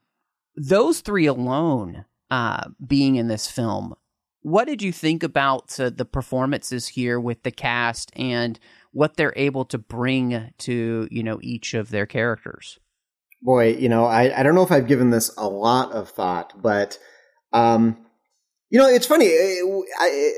those three alone uh, being in this film. What did you think about uh, the performances here with the cast and what they're able to bring to you know each of their characters? Boy, you know, I, I don't know if I've given this a lot of thought, but um, you know, it's funny. I, I,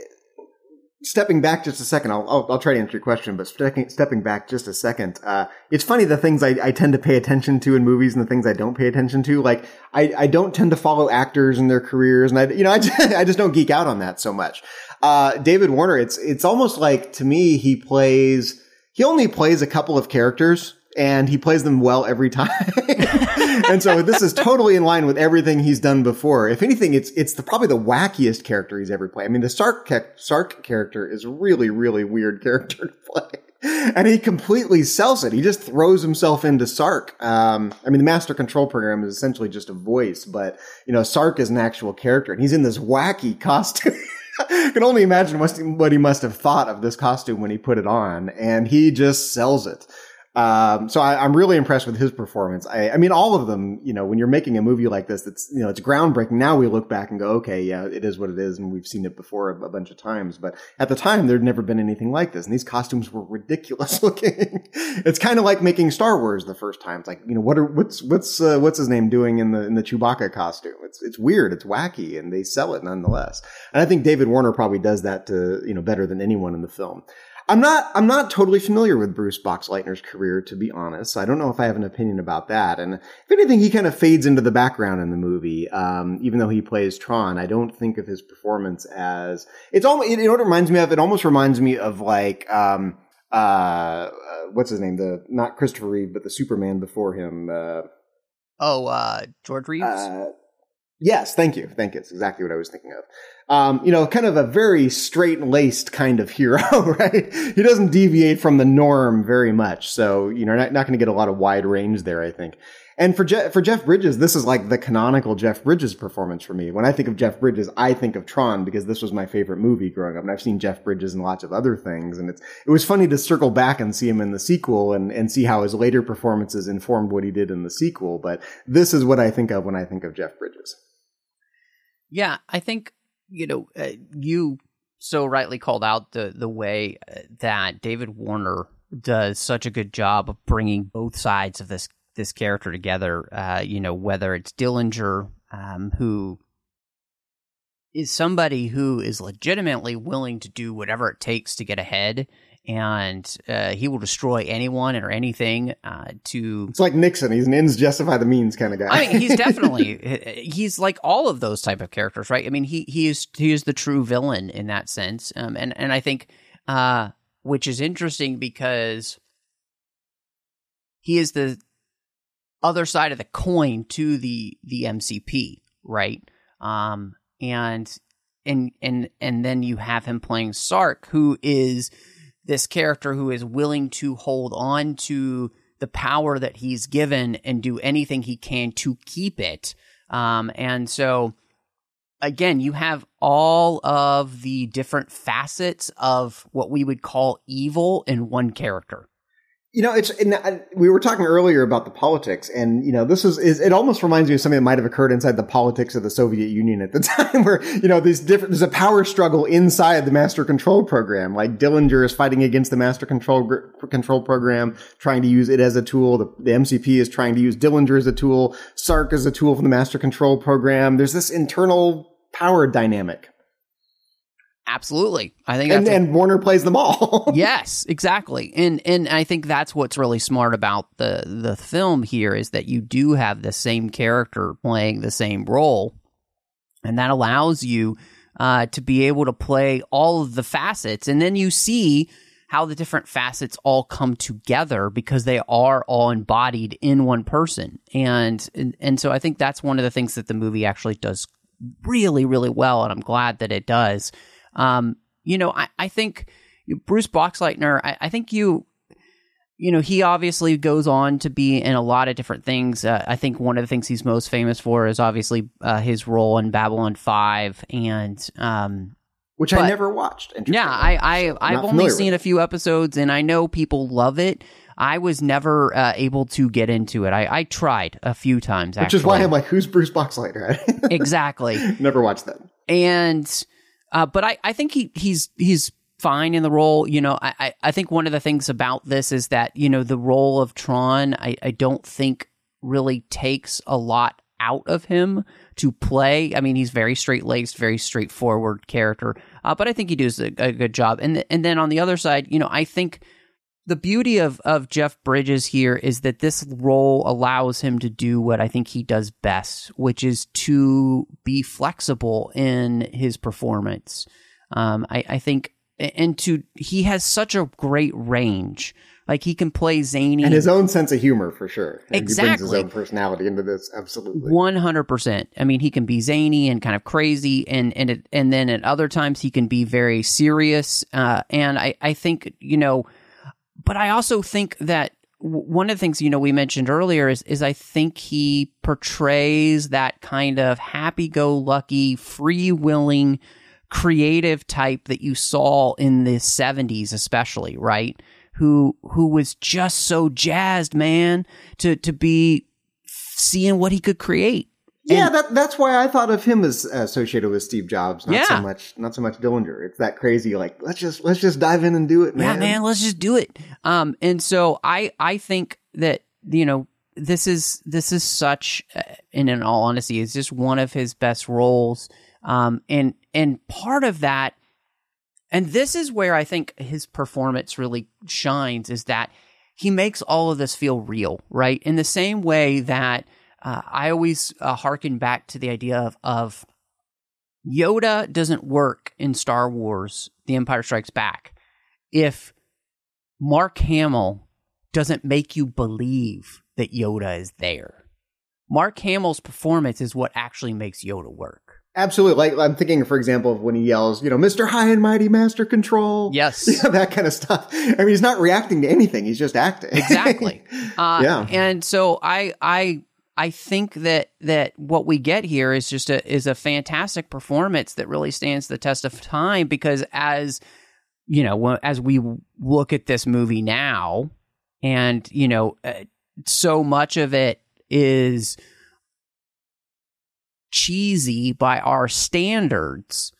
stepping back just a second, I'll, I'll I'll try to answer your question, but stepping stepping back just a second, uh, it's funny the things I, I tend to pay attention to in movies and the things I don't pay attention to. Like I, I don't tend to follow actors and their careers, and I you know I just, I just don't geek out on that so much. Uh, David Warner, it's it's almost like to me he plays he only plays a couple of characters and he plays them well every time. And so this is totally in line with everything he's done before. If anything, it's it's the, probably the wackiest character he's ever played. I mean, the Sark Sark character is a really really weird character to play. And he completely sells it. He just throws himself into Sark. Um, I mean, the Master Control Program is essentially just a voice, but you know, Sark is an actual character, and he's in this wacky costume. I can only imagine what he must have thought of this costume when he put it on, and he just sells it. Um, so I, I'm really impressed with his performance. I, I mean, all of them. You know, when you're making a movie like this, that's you know, it's groundbreaking. Now we look back and go, okay, yeah, it is what it is, and we've seen it before a, a bunch of times. But at the time, there'd never been anything like this, and these costumes were ridiculous looking. it's kind of like making Star Wars the first time. It's like, you know, what are what's what's uh, what's his name doing in the in the Chewbacca costume? It's it's weird, it's wacky, and they sell it nonetheless. And I think David Warner probably does that to you know better than anyone in the film. I'm not I'm not totally familiar with Bruce Boxleitner's career, to be honest. I don't know if I have an opinion about that. And if anything, he kind of fades into the background in the movie. Um, even though he plays Tron, I don't think of his performance as it's almost. You know what it reminds me of? It almost reminds me of like um, uh, uh, what's his name? The not Christopher Reeve, but the Superman before him. Uh, Oh, uh, George Reeves. uh, yes, thank you, thank you. It's exactly what I was thinking of. Um, you know, kind of a very straight laced kind of hero, right? He doesn't deviate from the norm very much, so you know, not, not going to get a lot of wide range there, I think. And for Je- for Jeff Bridges, this is like the canonical Jeff Bridges performance for me. When I think of Jeff Bridges, I think of Tron because this was my favorite movie growing up, and I've seen Jeff Bridges in lots of other things, and it's it was funny to circle back and see him in the sequel and and see how his later performances informed what he did in the sequel. But this is what I think of when I think of Jeff Bridges. Yeah, I think you know uh, you so rightly called out the the way uh, that David Warner does such a good job of bringing both sides of this this character together. Uh, you know, whether it's Dillinger, um, who is somebody who is legitimately willing to do whatever it takes to get ahead and uh, he will destroy anyone or anything uh, to It's like Nixon. He's an ends justify the means kind of guy. I mean, he's definitely he's like all of those type of characters, right? I mean, he he is he is the true villain in that sense, um, and and I think uh, which is interesting because he is the other side of the coin to the the MCP, right? Um, and and and and then you have him playing Sark, who is this character who is willing to hold on to the power that he's given and do anything he can to keep it. Um, and so, again, you have all of the different facets of what we would call evil in one character. You know, it's I, uh, we were talking earlier about the politics, and you know, this is, is it almost reminds me of something that might have occurred inside the politics of the Soviet Union at the time, where you know these different there's a power struggle inside the master control program. Like Dillinger is fighting against the master control control program, trying to use it as a tool. The, the MCP is trying to use Dillinger as a tool. Sark as a tool for the master control program. There's this internal power dynamic. Absolutely, I think, and, that's a- Warner plays them all. yes, exactly, and and I think that's what's really smart about the the film here is that you do have the same character playing the same role, and that allows you uh, to be able to play all of the facets, and then you see how the different facets all come together because they are all embodied in one person, and and, and so I think that's one of the things that the movie actually does really really well, and I'm glad that it does. Um, you know, I, I think Bruce Boxleitner, I, I, think you, you know, he obviously goes on to be in a lot of different things. Uh, I think one of the things he's most famous for is obviously uh, his role in Babylon 5 and, um, which but, I never watched. Yeah, I, I, I've only seen a few episodes and I know people love it. I was never uh, able to get into it. I, I tried a few times, Which is why I'm like, who's Bruce Boxleitner? exactly. never watched that. And, uh, but I, I think he, he's he's fine in the role. You know, I, I think one of the things about this is that, you know, the role of Tron, I, I don't think really takes a lot out of him to play. I mean, he's very straight laced, very straightforward character, uh, but I think he does a, a good job. And and then on the other side, you know, I think the beauty of of Jeff Bridges here is that this role allows him to do what I think he does best, which is to be flexible in his performance. Um, I, I think, and to he has such a great range. Like he can play zany and his own sense of humor for sure. And exactly, he brings his own personality into this. Absolutely, one hundred percent. I mean, he can be zany and kind of crazy, and and it, and then at other times he can be very serious. Uh, and I I think you know but I also think that one of the things you know we mentioned earlier is is I think he portrays that kind of happy-go-lucky, free-willing, creative type that you saw in the 70s especially, right? Who who was just so jazzed, man, to to be seeing what he could create. Yeah, that that's why I thought of him as associated with Steve Jobs, not yeah. so much not so much Dillinger. It's that crazy like let's just let's just dive in and do it, man. Yeah, man, let's just do it. Um and so I I think that you know this is this is such uh, and in all honesty it's just one of his best roles. Um and and part of that and this is where I think his performance really shines is that he makes all of this feel real, right? In the same way that uh, I always uh, harken back to the idea of, of Yoda doesn't work in Star Wars The Empire Strikes Back if Mark Hamill doesn't make you believe that Yoda is there. Mark Hamill's performance is what actually makes Yoda work. Absolutely. Like I'm thinking, for example, of when he yells, you know, Mr. High and Mighty Master Control. Yes. You know, that kind of stuff. I mean, he's not reacting to anything. He's just acting. Exactly. Uh, Yeah. And so I, I, I think that that what we get here is just a is a fantastic performance that really stands the test of time because as you know as we look at this movie now and you know uh, so much of it is cheesy by our standards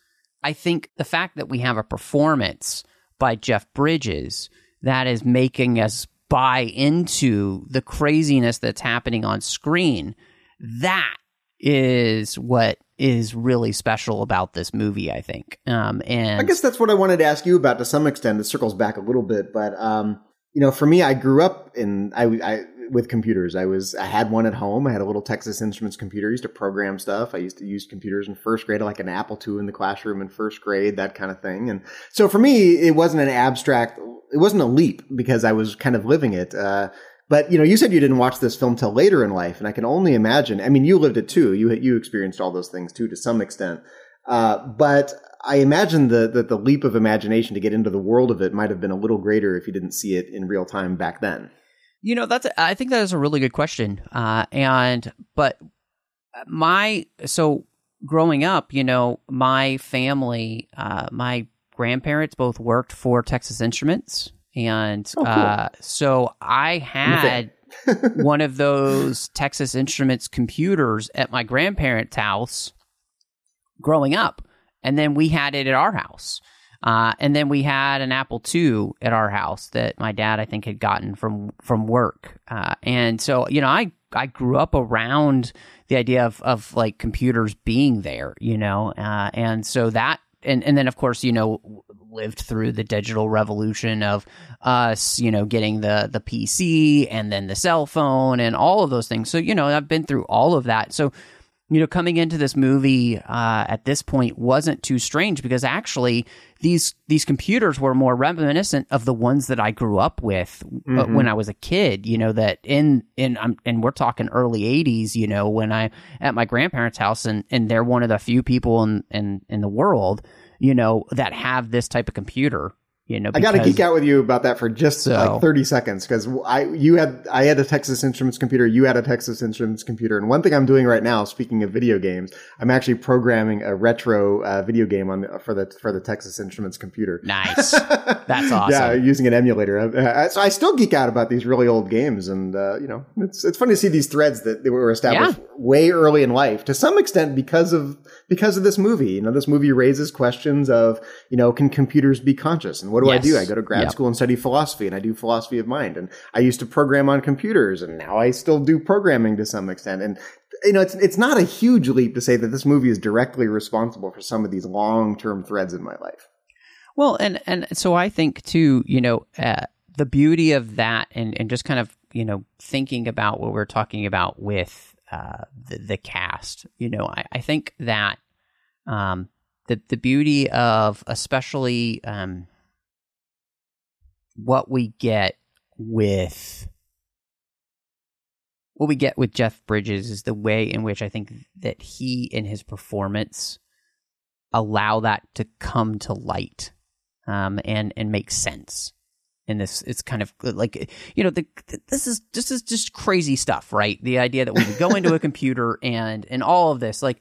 i think the fact that we have a performance by Jeff Bridges that is making us buy into the craziness that's happening on screen that is what is really special about this movie. I think. Um, and I guess that's what I wanted to ask you about to some extent. It circles back a little bit, but um, you know, for me, I grew up in I, I with computers. I was I had one at home. I had a little Texas Instruments computer. I used to program stuff. I used to use computers in first grade, like an Apple II in the classroom in first grade, that kind of thing. And so for me, it wasn't an abstract. It wasn't a leap because I was kind of living it. Uh, but you know, you said you didn't watch this film till later in life, and I can only imagine. I mean, you lived it too. You you experienced all those things too to some extent. Uh, but I imagine that the, the leap of imagination to get into the world of it might have been a little greater if you didn't see it in real time back then. You know, that's I think that is a really good question. Uh, and but my so growing up, you know, my family, uh, my grandparents both worked for Texas Instruments, and Oh, cool. uh, so I had one of those Texas Instruments computers at my grandparents' house growing up, and then we had it at our house. Uh, and then we had an Apple II at our house that my dad, I think, had gotten from from work. Uh, and so, you know, I I grew up around the idea of of like computers being there, you know, uh, and so that and and then of course, you know, lived through the digital revolution of us, you know, getting the the PC and then the cell phone and all of those things. So, you know, I've been through all of that. So, you know, coming into this movie uh, at this point wasn't too strange because actually these these computers were more reminiscent of the ones that I grew up with uh, Mhm. when I was a kid. You know that in in um, and we're talking early '80s. You know when I at my grandparents' house and and they're one of the few people in in in the world you know that have this type of computer. You know, I got to geek out with you about that for just So- like 30 seconds because I you had I had a Texas Instruments computer, you had a Texas Instruments computer, and one thing I'm doing right now, speaking of video games, I'm actually programming a retro uh, video game on for the for the Texas Instruments computer. Nice. That's awesome. Yeah, using an emulator. Uh, so I still geek out about these really old games, and uh, you know, it's it's funny to see these threads that they were established way early in life, to some extent because of because of this movie. You know, this movie raises questions of you know, can computers be conscious, and what do I do? I go to grad Yep. school and study philosophy, and I do philosophy of mind, and I used to program on computers, and now I still do programming to some extent, and. You know, it's it's not a huge leap to say that this movie is directly responsible for some of these long term threads in my life. Well, and and so I think too, you know, uh, the beauty of that, and and just kind of you know thinking about what we're talking about with uh, the the cast. You know, I, I think that um, the the beauty of especially um, what we get with what we get with Jeff Bridges is the way in which I think that he and his performance allow that to come to light um, and and make sense. And this it's kind of like you know the, this is this is just crazy stuff, right? The idea that we would go into a computer and and all of this, like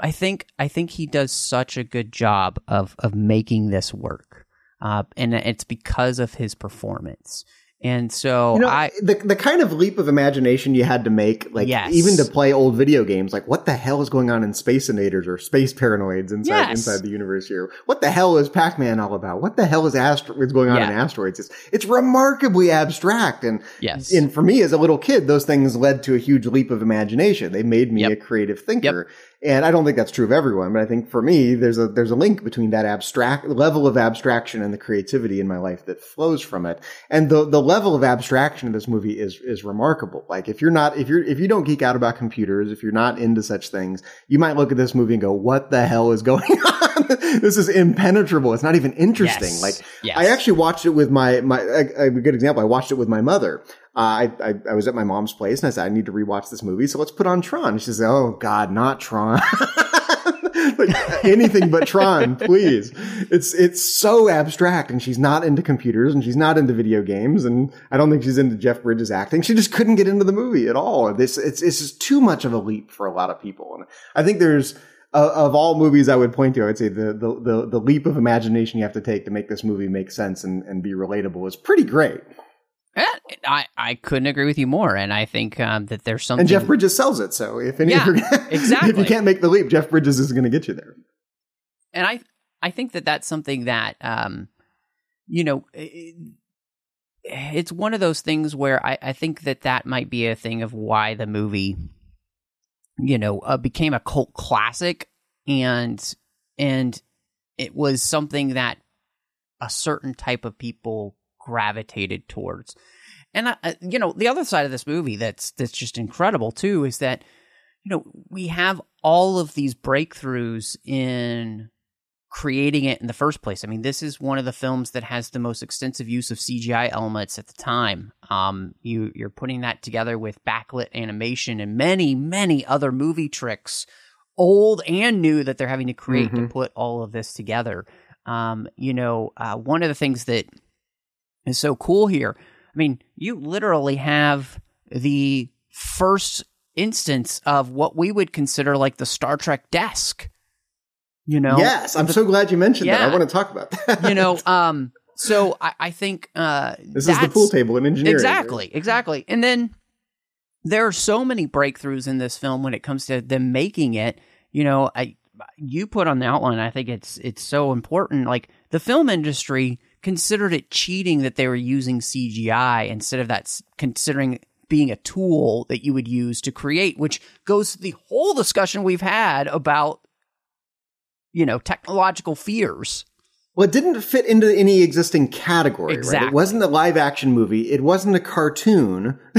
I think I think he does such a good job of of making this work, uh, and it's because of his performance. And so You know, I the the kind of leap of imagination you had to make, like Yes. even to play old video games, like what the hell is going on in Space Invaders or Space Paranoids inside Yes. inside the universe here? What the hell is Pac Man all about? What the hell is astro- what's going on in asteroids? It's it's remarkably abstract, and yes, and for me as a little kid, those things led to a huge leap of imagination. They made me Yep. a creative thinker. And I don't think that's true of everyone, but I think for me, there's a there's a link between that abstract level of abstraction and the creativity in my life that flows from it. And the the level of abstraction in this movie is is remarkable. Like if you're not if you're if you don't geek out about computers, if you're not into such things, you might look at this movie and go, "What the hell is going on? this is impenetrable. It's not even interesting." Yes. Like Yes. I actually watched it with my my a, a good example. I watched it with my mother. Uh, I, I I was at my mom's place and I said I need to rewatch this movie, so let's put on Tron. She said, "Oh God, not Tron." like anything but Tron, please. It's it's so abstract, and she's not into computers, and she's not into video games, and I don't think she's into Jeff Bridges acting. She just couldn't get into the movie at all. This it's it's just too much of a leap for a lot of people, and I think there's of all movies I would point to, I would say the, the the the leap of imagination you have to take to make this movie make sense and, and be relatable is pretty great. Eh, I I couldn't agree with you more, and I think um, that there's something. And Jeff Bridges sells it. So if any, Yeah, you're- if you can't make the leap, Jeff Bridges is going to get you there. and I I think that that's something that um you know it, it's one of those things where I, I think that that might be a thing of why the movie you know, uh, became a cult classic, and and it was something that a certain type of people gravitated towards. And uh, you know, the other side of this movie that's that's just incredible too is that you know we have all of these breakthroughs in creating it in the first place. I mean, this is one of the films that has the most extensive use of CGI elements at the time. Um, you you're putting that together with backlit animation and many many other movie tricks, old and new, that they're having to create Mhm. to put all of this together. Um, you know, uh, one of the things that is so cool here. I mean, you literally have the first instance of what we would consider like the Star Trek desk. You know, yes, I'm so glad you mentioned that. I want to talk about that. you know um so i, I think uh this is the pool table in engineering. exactly exactly and then there are so many breakthroughs in this film when it comes to them making it you know i you put on the outline i think it's it's so important like the film industry considered it cheating that they were using cgi instead of that considering being a tool that you would use to create which goes to the whole discussion we've had about you know technological fears Well, it didn't fit into any existing category, right? Exactly. It wasn't a live action movie. It wasn't a cartoon,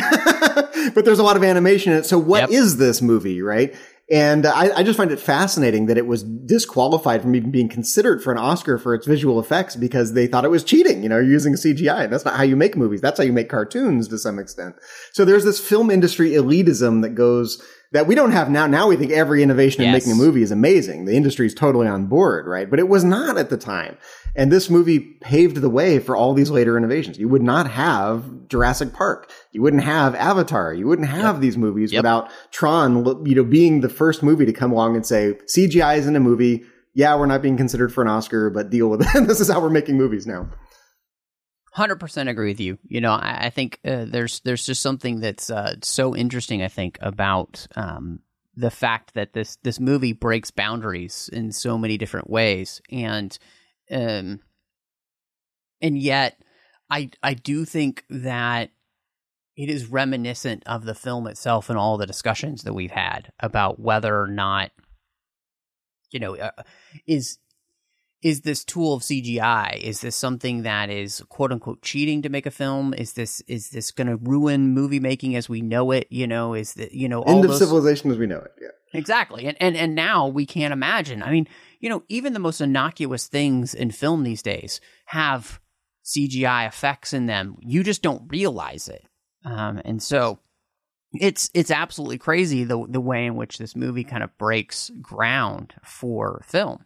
but there's a lot of animation in it. So what is Yep. this movie, right? And I, I just find it fascinating that it was disqualified from even being considered for an Oscar for its visual effects because they thought it was cheating, you know, using CGI. That's not how you make movies. That's how you make cartoons to some extent. So there's this film industry elitism that goes, that we don't have now. Now we think every innovation in making a movie is amazing. The industry is totally on board, right? But it was not at the time. And this movie paved the way for all these later innovations. You would not have Jurassic Park. You wouldn't have Avatar. You wouldn't have these movies Yep. without Tron, you know, being the first movie to come along and say, CGI is in a movie. Yeah, we're not being considered for an Oscar, but deal with it. this is how we're making movies now. Hundred percent agree with you. You know, I, I think uh, there's there's just something that's uh, so interesting. I think about um, the fact that this this movie breaks boundaries in so many different ways, and um, and yet I I do think that it is reminiscent of the film itself and all the discussions that we've had about whether or not you know uh, is is this tool of CGI? Is this something that is quote unquote cheating to make a film? Is this is this going to ruin movie making as we know it? You know, is that you know all End of those civilization as we know it. Yeah. exactly, and and and now we can't imagine. I mean, you know, even the most innocuous things in film these days have CGI effects in them. You just don't realize it, um, and so it's it's absolutely crazy the the way in which this movie kind of breaks ground for film.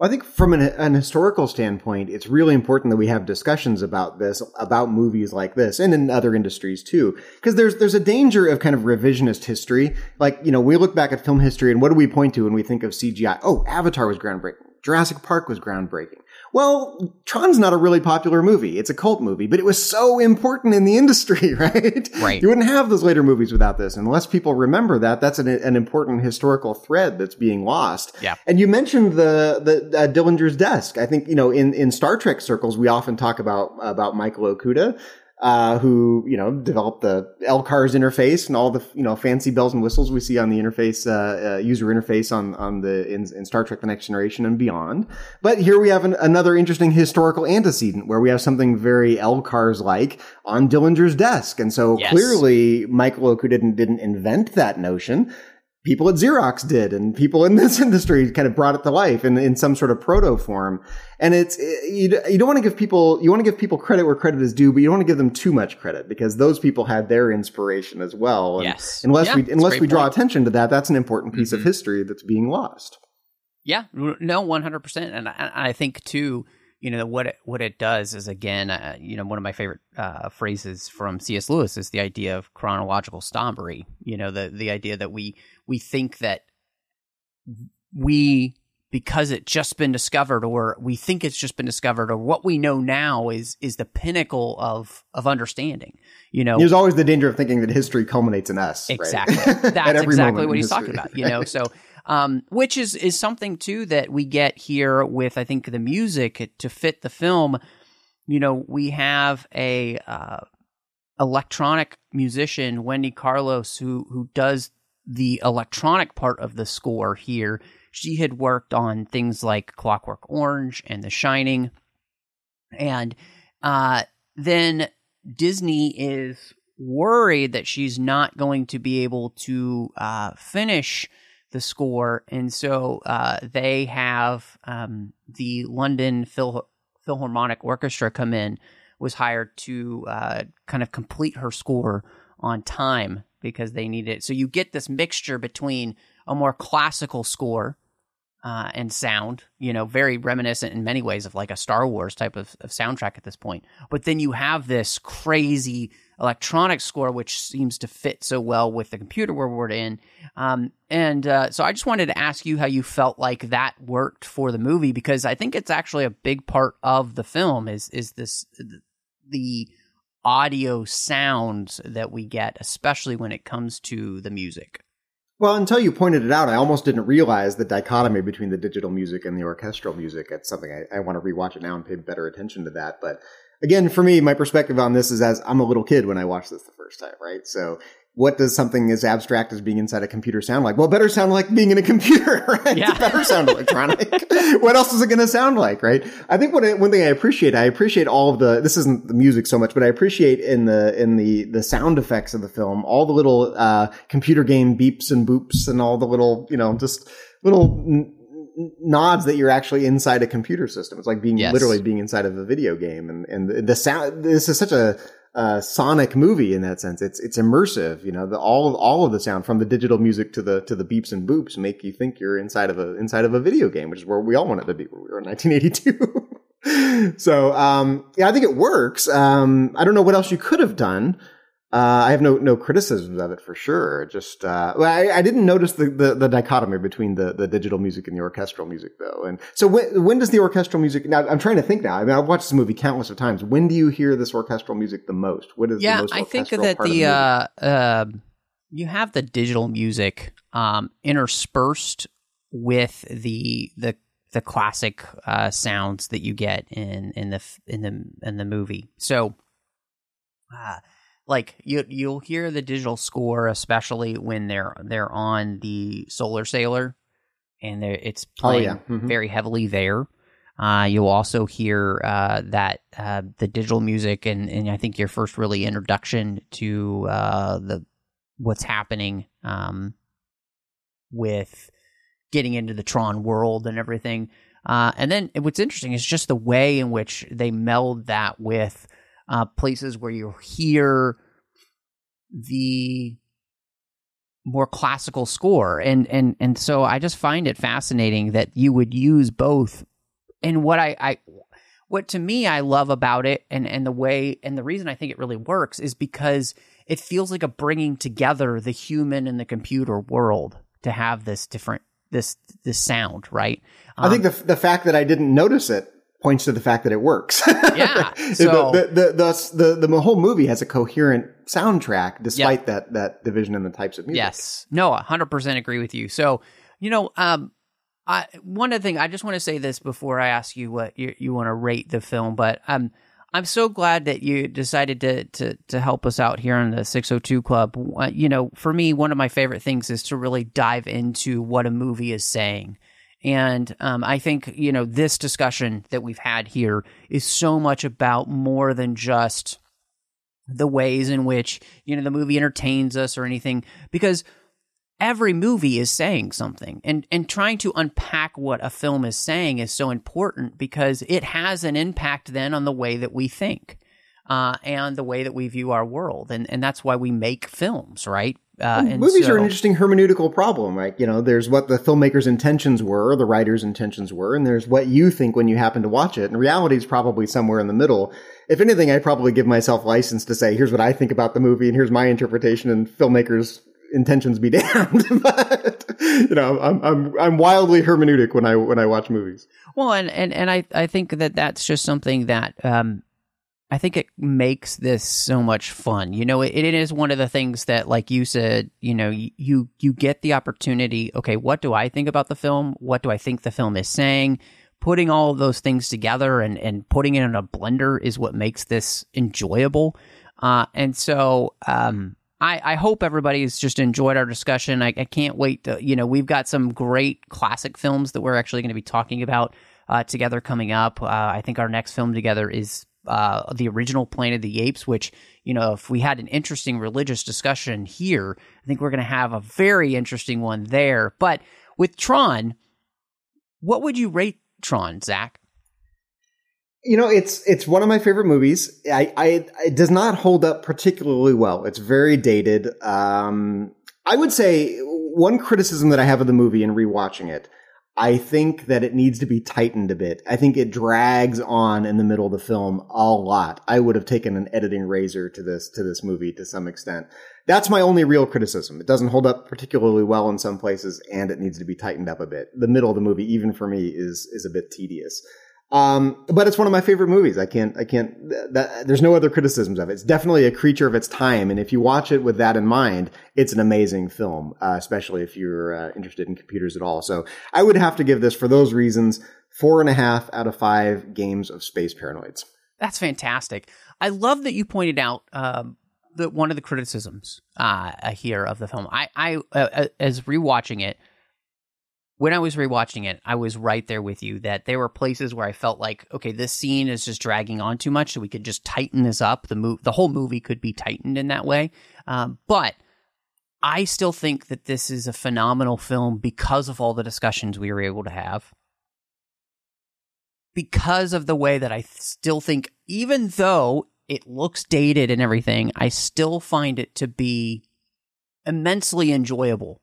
I think from an, an historical standpoint, it's really important that we have discussions about this, about movies like this, and in other industries too, because there's there's a danger of kind of revisionist history. Like you know, we look back at film history, and what do we point to when we think of CGI? Oh, Avatar was groundbreaking. Jurassic Park was groundbreaking. Well, Tron's not a really popular movie. It's a cult movie, but it was so important in the industry, right? Right. You wouldn't have those later movies without this. Unless people remember that, that's an, an important historical thread that's being lost. Yeah. And you mentioned the the uh, Dillinger's desk. I think you know in in Star Trek circles we often talk about about Michael Okuda, uh, who you know developed the LCARS interface and all the you know fancy bells and whistles we see on the interface uh, uh, user interface on on the in, in Star Trek: The Next Generation and beyond. But here we have an, another interesting historical antecedent where we have something very LCARS like on Dillinger's desk, and so Yes. clearly Michael Okuda didn't didn't invent that notion people at Xerox did and people in this industry kind of brought it to life in, in some sort of proto form. And it's, you, you don't want to give people, you want to give people credit where credit is due, but you don't want to give them too much credit because those people had their inspiration as well. And Yes. Unless Yeah, we, unless we draw point. attention to that, that's an important piece of Mhm. history that's being lost. Yeah, no, one hundred percent, and I, I think too, you know, what it, what it does is again, uh, you know, one of my favorite uh, phrases from C.S. Lewis is the idea of chronological snobbery. You know, the the idea that we we think that we because it's just been discovered or we think it's just been discovered or what we know now is is the pinnacle of of understanding you know There's always the danger of thinking that history culminates in us. Exactly. At That's exactly what he's talking about. You know, so um, which is is something too that we get here with I think the music to fit the film. You know, we have a uh, electronic musician Wendy Carlos who who does the electronic part of the score here. She had worked on things like Clockwork Orange and The Shining. And uh, then Disney is worried that she's not going to be able to uh, finish the score. And so uh, they have um, the London Phil- Philharmonic Orchestra come in, was hired to uh, kind of complete her score on time because they need it. So you get this mixture between a more classical score uh, and sound, you know, very reminiscent in many ways of like a Star Wars type of, of soundtrack at this point. But then you have this crazy electronic score, which seems to fit so well with the computer world we're in. Um, and uh, so I just wanted to ask you how you felt like that worked for the movie because I think it's actually a big part of the film is is this the audio sounds that we get, especially when it comes to the music. Well, until you pointed it out, I almost didn't realize the dichotomy between the digital music and the orchestral music. It's something I, I want to rewatch it now and pay better attention to that. But again, for me, my perspective on this is as I'm a little kid when I watched this the first time, right? So what does something as abstract as being inside a computer sound like? Well, better sound like being in a computer, right? Yeah. better sound electronic. what else is it going to sound like, right? I think what I, one thing I appreciate, I appreciate all of the, this isn't the music so much, but I appreciate in the, in the, the sound effects of the film, all the little, uh, computer game beeps and boops and all the little, you know, just little nods that you're actually inside a computer system. It's like being yes. literally being inside of a video game and, and the sound, this is such a, uh, sonic movie in that sense. It's it's immersive. You know, the, all of all of the sound from the digital music to the to the beeps and boops make you think you're inside of a inside of a video game, which is where we all wanted to be when we were in 1982. so um, yeah, I think it works. Um, I don't know what else you could have done. Uh, I have no no criticisms of it for sure. Just uh, well, I, I, didn't notice the, the, the, dichotomy between the, the digital music and the orchestral music though. And so when when does the orchestral music? Now I'm trying to think now. I mean, I've watched this movie countless of times. When do you hear this orchestral music the most? What is yeah? The most I think that the, the uh, uh, you have the digital music um, interspersed with the the the classic uh, sounds that you get in in the in the in the movie. So. Like you you'll hear the digital score especially when they're they're on the solar sailer and it's playing oh, yeah. mm-hmm. very heavily there uh, you'll also hear uh, that uh, the digital music and, and I think your first really introduction to uh, the what's happening um, with getting into the Tron world and everything. Uh, and then what's interesting is just the way in which they meld that with uh, places where you hear the more classical score. And and and so i just find it fascinating that you would use both. And what i i what to me i love about it and and the way and the reason i think it really works is because it feels like a bringing together the human and the computer world to have this different this this sound right? Um, i think um, the the fact that i didn't notice it points to the fact that it works. Yeah. So the, the, the, the, the, whole movie has a coherent soundtrack despite yep. that, that division in the types of music. Yes. No, 100% agree with you. So, you know, um, I, one of the things I just want to say this before I ask you what you, you want to rate the film, but um, I'm so glad that you decided to, to to help us out here on the 602 Club. You know, for me, one of my favorite things is to really dive into what a movie is saying. And um, I think, you know, this discussion that we've had here is so much about more than just the ways in which, you know, the movie entertains us or anything, because every movie is saying something. And, and trying to unpack what a film is saying is so important because it has an impact then on the way that we think. Uh, and the way that we view our world, and and that's why we make films, right? Uh, movies so, are an interesting hermeneutical problem, right? You know, there's what the filmmaker's intentions were, the writer's intentions were, and there's what you think when you happen to watch it. And reality is probably somewhere in the middle. If anything, I probably give myself license to say, here's what I think about the movie, and here's my interpretation, and filmmakers' intentions be damned. but you know, I'm I'm I'm wildly hermeneutic when I when I watch movies. Well, and and and I I think that that's just something that um I think it makes this so much fun. You know, it, it is one of the things that, like you said, you know, you you get the opportunity. Okay, what do I think about the film? What do I think the film is saying? Putting all of those things together and and putting it in a blender is what makes this enjoyable. Uh, and so, um, I, I hope everybody's just enjoyed our discussion. I, I can't wait to, you know, we've got some great classic films that we're actually going to be talking about uh, together coming up. Uh, I think our next film together is uh, the original Planet of the Apes, which, you know, if we had an interesting religious discussion here, I think we're going to have a very interesting one there. But with Tron, what would you rate Tron, Zach? You know, it's it's one of my favorite movies. I, I it does not hold up particularly well. It's very dated. Um, I would say one criticism that I have of the movie and rewatching it, I think that it needs to be tightened a bit. I think it drags on in the middle of the film a lot. I would have taken an editing razor to this to this movie to some extent. That's my only real criticism. It doesn't hold up particularly well in some places, and it needs to be tightened up a bit. The middle of the movie, even for me, is is a bit tedious. Um, but it's one of my favorite movies. I can't, I can't, there's no other criticisms of it. It's definitely a creature of its time. And if you watch it with that in mind, it's an amazing film, uh, especially if you're uh, interested in computers at all. So I would have to give this for those reasons, four and a half out of five games of space paranoids. That's fantastic. I love that you pointed out, um, that one of the criticisms, uh, here of the film. I, I, uh, as rewatching it, when I was rewatching it, I was right there with you that there were places where I felt like, okay, this scene is just dragging on too much, so we could just tighten this up. The move, the whole movie could be tightened in that way. Um, but I still think that this is a phenomenal film because of all the discussions we were able to have. Because of the way that I still think, even though it looks dated and everything, I still find it to be immensely enjoyable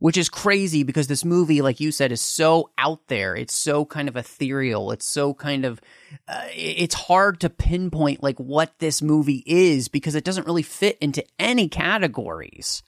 which is crazy because this movie, like you said, is so out there. It's so kind of ethereal. It's so kind of, uh, it's hard to pinpoint like what this movie is because it doesn't really fit into any categories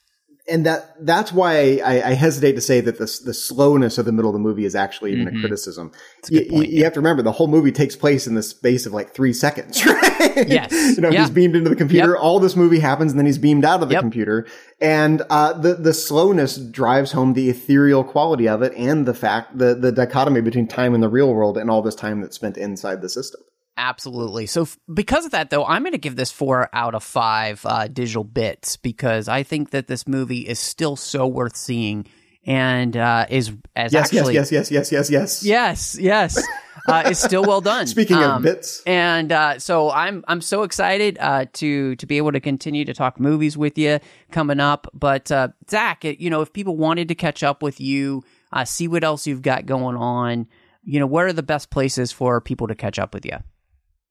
and that that's why I, I, hesitate to say that the the slowness of the middle of the movie is actually even mm-hmm. a criticism. A you, point, you yeah. have to remember the whole movie takes place in the space of like three seconds, right? Yes. you know, yeah. he's beamed into the computer. Yep. All this movie happens, and then he's beamed out of the yep. computer. And uh, the the slowness drives home the ethereal quality of it, and the fact the the dichotomy between time and the real world, and all this time that's spent inside the system. Absolutely. So, f- because of that, though, I'm going to give this four out of five uh, digital bits because I think that this movie is still so worth seeing and uh, is as yes, actually yes, yes, yes, yes, yes, yes, yes, yes. uh, it's still well done. Speaking um, of bits, and uh, so I'm I'm so excited uh, to to be able to continue to talk movies with you coming up. But uh, Zach, you know, if people wanted to catch up with you, uh, see what else you've got going on, you know, where are the best places for people to catch up with you?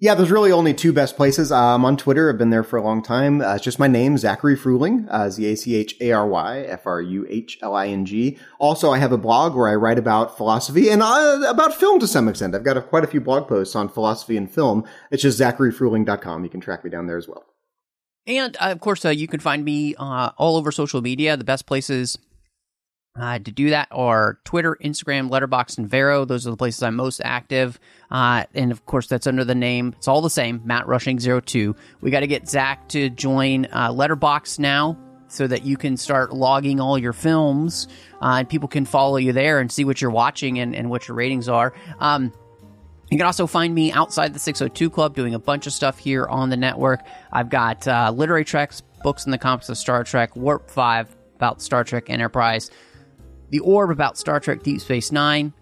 Yeah, there's really only two best places. I'm on Twitter. I've been there for a long time. Uh, it's just my name, Zachary Fruhling, uh, Z-A-C-H-A-R-Y, F-R-U-H-L-I-N-G. Also, I have a blog where I write about philosophy and uh, about film to some extent. I've got a, quite a few blog posts on philosophy and film. It's just zacharyfruhling.com. You can track me down there as well. And, uh, of course, uh, you can find me uh, all over social media. The best places uh, to do that are Twitter, Instagram, Letterboxd, and Vero. Those are the places I'm most active. Uh, and of course, that's under the name. It's all the same, Matt Rushing 02. We got to get Zach to join uh, Letterboxd now so that you can start logging all your films uh, and people can follow you there and see what you're watching and, and what your ratings are. Um, you can also find me outside the 602 Club doing a bunch of stuff here on the network. I've got uh, literary treks, books in the comics of Star Trek, Warp 5 about Star Trek Enterprise, the Orb about Star Trek Deep Space Nine,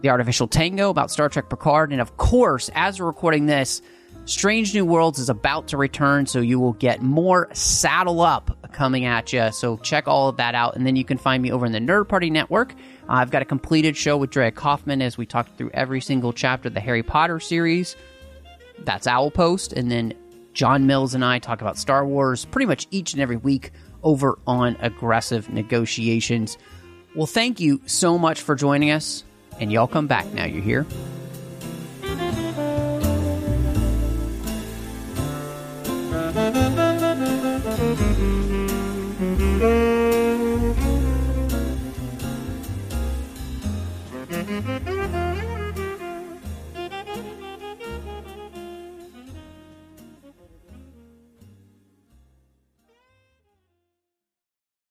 The Artificial Tango about Star Trek Picard, and of course, as we're recording this, Strange New Worlds is about to return, so you will get more Saddle Up coming at you. So check all of that out, and then you can find me over in the Nerd Party Network. Uh, I've got a completed show with Drea Kaufman as we talk through every single chapter of the Harry Potter series. That's Owl Post, and then John Mills and I talk about Star Wars pretty much each and every week over on Aggressive Negotiations. Well, thank you so much for joining us, and y'all come back now. You're here.